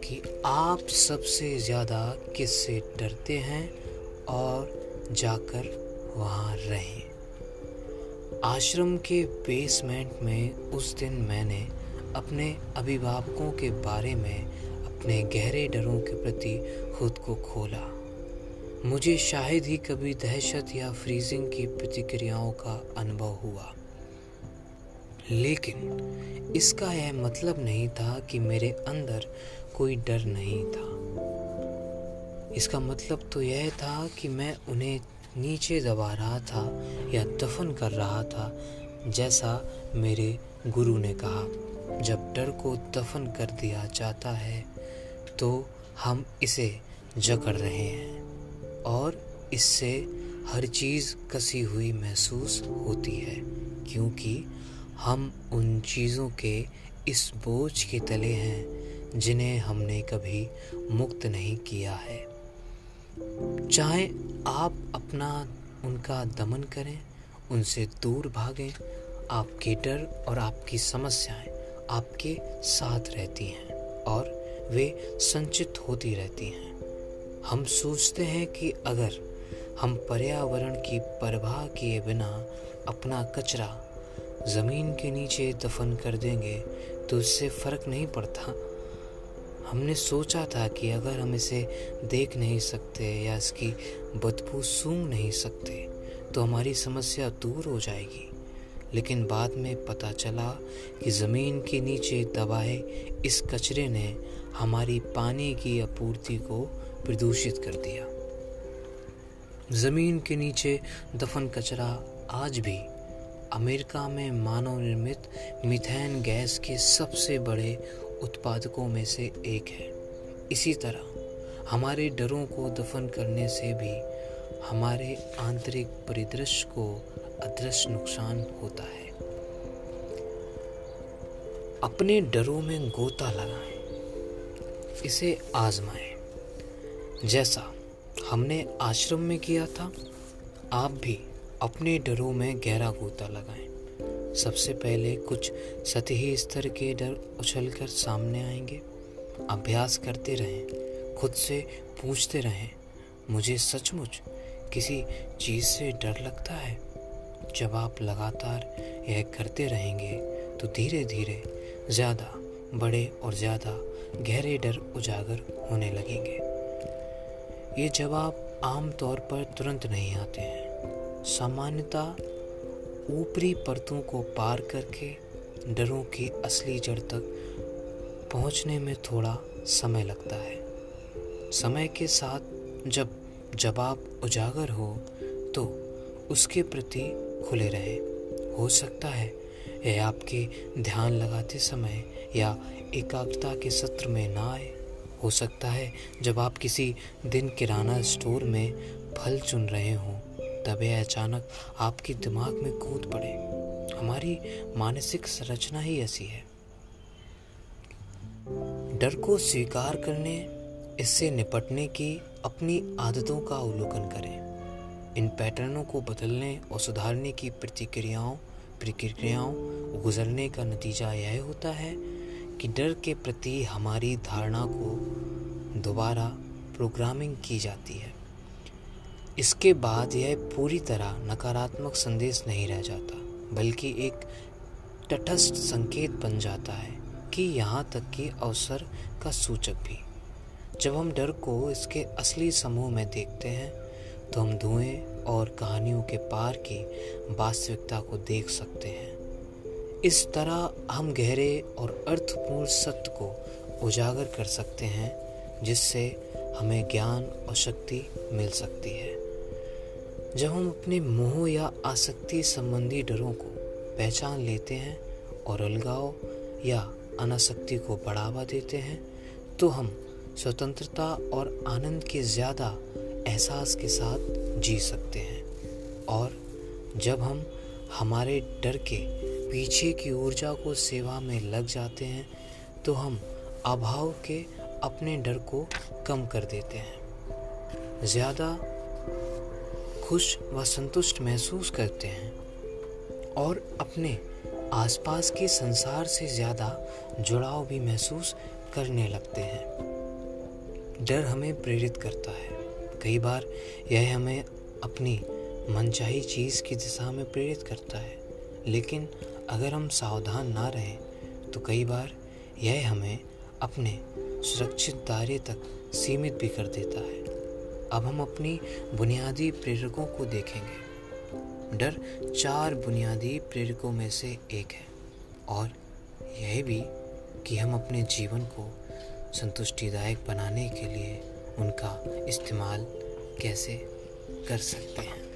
A: कि आप सबसे ज़्यादा किससे डरते हैं और जाकर वहाँ रहें। आश्रम के बेसमेंट में उस दिन मैंने अपने अभिभावकों के बारे में अपने गहरे डरों के प्रति खुद को खोला। मुझे शायद ही कभी दहशत या फ्रीजिंग की प्रतिक्रियाओं का अनुभव हुआ। लेकिन इसका यह मतलब नहीं था कि मेरे अंदर कोई डर नहीं था। इसका मतलब तो यह था कि मैं उन्हें नीचे दबा रहा था या दफन कर रहा था, जैसा मेरे गुरु ने कहा। जब डर को दफन कर दिया जाता है तो हम इसे जकड़ रहे हैं और इससे हर चीज़ कसी हुई महसूस होती है, क्योंकि हम उन चीज़ों के इस बोझ के तले हैं, जिन्हें हमने कभी मुक्त नहीं किया है। चाहे आप अपना उनका दमन करें, उनसे दूर भागें, आपके डर और आपकी समस्याएँ आपके साथ रहती हैं और वे संचित होती रहती हैं। हम सोचते हैं कि अगर हम पर्यावरण की परवाह किए बिना अपना कचरा ज़मीन के नीचे दफन कर देंगे तो इससे फ़र्क नहीं पड़ता। हमने सोचा था कि अगर हम इसे देख नहीं सकते या इसकी बदबू सूंघ नहीं सकते तो हमारी समस्या दूर हो जाएगी। लेकिन बाद में पता चला कि ज़मीन के नीचे दबाए इस कचरे ने हमारी पानी की आपूर्ति को प्रदूषित कर दिया। ज़मीन के नीचे दफन कचरा आज भी अमेरिका में मानव निर्मित मीथेन गैस के सबसे बड़े उत्पादकों में से एक है। इसी तरह, हमारे डरों को दफन करने से भी हमारे आंतरिक परिदृश्य को अदृश्य नुकसान होता है। अपने डरों में गोता लगाएँ, इसे आजमाएँ। जैसा हमने आश्रम में किया था, आप भी अपने डरों में गहरा गोता लगाएँ। सबसे पहले कुछ सतही स्तर के डर उछलकर सामने आएँगे। अभ्यास करते रहें, खुद से पूछते रहें, मुझे सचमुच किसी चीज़ से डर लगता है? जब आप लगातार यह करते रहेंगे तो धीरे धीरे ज़्यादा बड़े और ज़्यादा गहरे डर उजागर होने लगेंगे। ये जवाब आमतौर पर तुरंत नहीं आते हैं। सामान्यतः ऊपरी परतों को पार करके डरों की असली जड़ तक पहुँचने में थोड़ा समय लगता है। समय के साथ जब जवाब उजागर हो तो उसके प्रति खुले रहें। हो सकता है यह आपके ध्यान लगाते समय या एकाग्रता के सत्र में ना आए। हो सकता है जब आप किसी दिन किराना स्टोर में फल चुन रहे हों तब अचानक आपके दिमाग में कूद पड़े। हमारी मानसिक संरचना ही ऐसी है। डर को स्वीकार करने, इससे निपटने की अपनी आदतों का अवलोकन करें। इन पैटर्नों को बदलने और सुधारने की प्रतिक्रियाओं प्रक्रियाओं गुजरने का नतीजा यह होता है कि डर के प्रति हमारी धारणा को दोबारा प्रोग्रामिंग की जाती है। इसके बाद यह पूरी तरह नकारात्मक संदेश नहीं रह जाता, बल्कि एक तटस्थ संकेत बन जाता है कि यहाँ तक कि अवसर का सूचक भी। जब हम डर को इसके असली समूह में देखते हैं तो हम धुएँ और कहानियों के पार की वास्तविकता को देख सकते हैं। इस तरह हम गहरे और अर्थपूर्ण सत्य को उजागर कर सकते हैं, जिससे हमें ज्ञान और शक्ति मिल सकती है। जब हम अपने मोह या आसक्ति संबंधी डरों को पहचान लेते हैं और अलगाव या अनासक्ति को बढ़ावा देते हैं तो हम स्वतंत्रता और आनंद के ज़्यादा एहसास के साथ जी सकते हैं। और जब हम हमारे डर के पीछे की ऊर्जा को सेवा में लग जाते हैं तो हम अभाव के अपने डर को कम कर देते हैं। ज़्यादा खुश व संतुष्ट महसूस करते हैं और अपने आसपास के संसार से ज़्यादा जुड़ाव भी महसूस करने लगते हैं। डर हमें प्रेरित करता है। कई बार यह हमें अपनी मनचाही चीज़ की दिशा में प्रेरित करता है। लेकिन अगर हम सावधान ना रहें तो कई बार यह हमें अपने सुरक्षित दायरे तक सीमित भी कर देता है। अब हम अपनी बुनियादी प्रेरकों को देखेंगे। डर चार बुनियादी प्रेरकों में से एक है और यह भी कि हम अपने जीवन को संतुष्टिदायक बनाने के लिए उनका इस्तेमाल कैसे कर सकते हैं।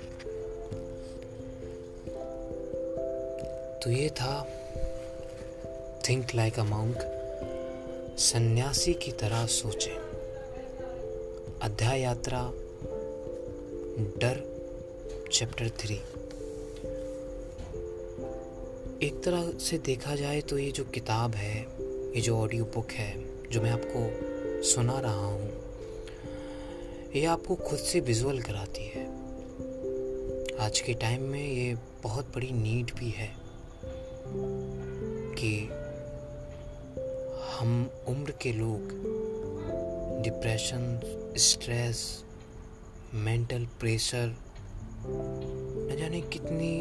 A: तो ये था थिंक लाइक अ सन्यासी की तरह सोचे। अध्याय यात्रा डर चैप्टर थ्री एक तरह से देखा जाए तो ये जो किताब है, ये जो ऑडियो बुक है, जो मैं आपको सुना रहा हूँ, ये आपको खुद से विजुअल कराती है। आज के टाइम में ये बहुत बड़ी नीड भी है कि हम उम्र के लोग डिप्रेशन स्ट्रेस मेंटल प्रेशर न जाने कितनी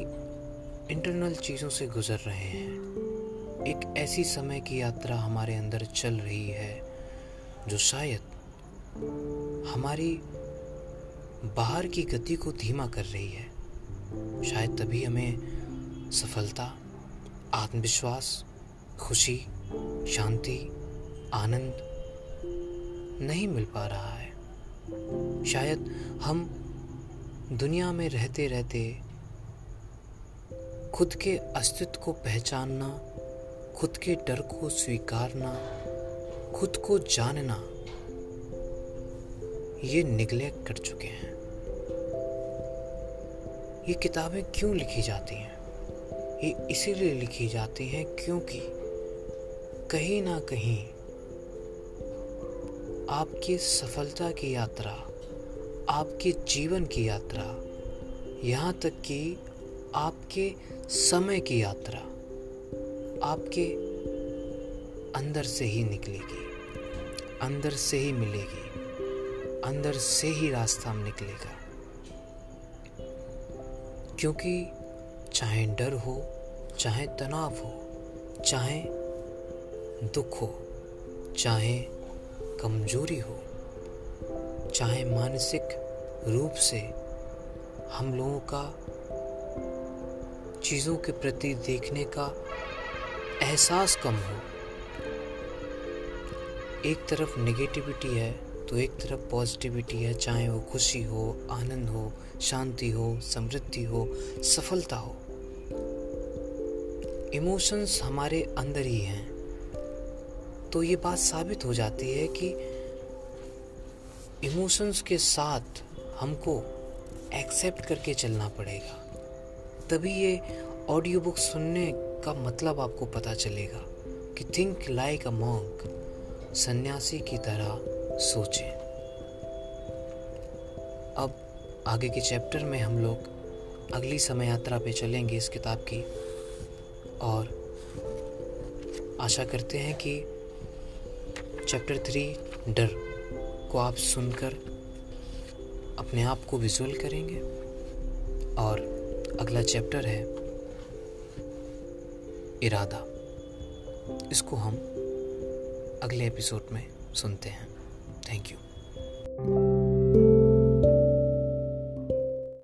A: इंटरनल चीज़ों से गुज़र रहे हैं। एक ऐसी समय की यात्रा हमारे अंदर चल रही है, जो शायद हमारी बाहर की गति को धीमा कर रही है। शायद तभी हमें सफलता, आत्मविश्वास, खुशी, शांति, आनंद नहीं मिल पा रहा है। शायद हम दुनिया में रहते रहते खुद के अस्तित्व को पहचानना, खुद के डर को स्वीकारना, खुद को जानना, ये निगलेक्ट कर चुके हैं। ये किताबें क्यों लिखी जाती हैं? ये इसीलिए लिखी जाती हैं क्योंकि कहीं ना कहीं आपकी सफलता की यात्रा, आपके जीवन की यात्रा, यहाँ तक कि आपके समय की यात्रा, आपके अंदर से ही निकलेगी, अंदर से ही मिलेगी, अंदर से ही रास्ता निकलेगा। क्योंकि चाहे डर हो, चाहे तनाव हो, चाहे दुख हो, चाहे कमज़ोरी हो, चाहे मानसिक रूप से हम लोगों का चीज़ों के प्रति देखने का एहसास कम हो। एक तरफ़ नेगेटिविटी है तो एक तरफ़ पॉजिटिविटी है, चाहे वो खुशी हो, आनंद हो, शांति हो, समृद्धि हो, सफलता हो। इमोशंस हमारे अंदर ही हैं। तो ये बात साबित हो जाती है कि इमोशंस के साथ हमको एक्सेप्ट करके चलना पड़ेगा। तभी ये ऑडियो बुक सुनने का मतलब आपको पता चलेगा कि थिंक लाइक अ मॉन्क सन्यासी की तरह सोचें। अब आगे के चैप्टर में हम लोग अगली समय यात्रा पे चलेंगे इस किताब की और आशा करते हैं कि चैप्टर थ्री डर को आप सुनकर अपने आप को विजुअल करेंगे। और अगला चैप्टर है इरादा। इसको हम अगले एपिसोड में सुनते हैं। Thank you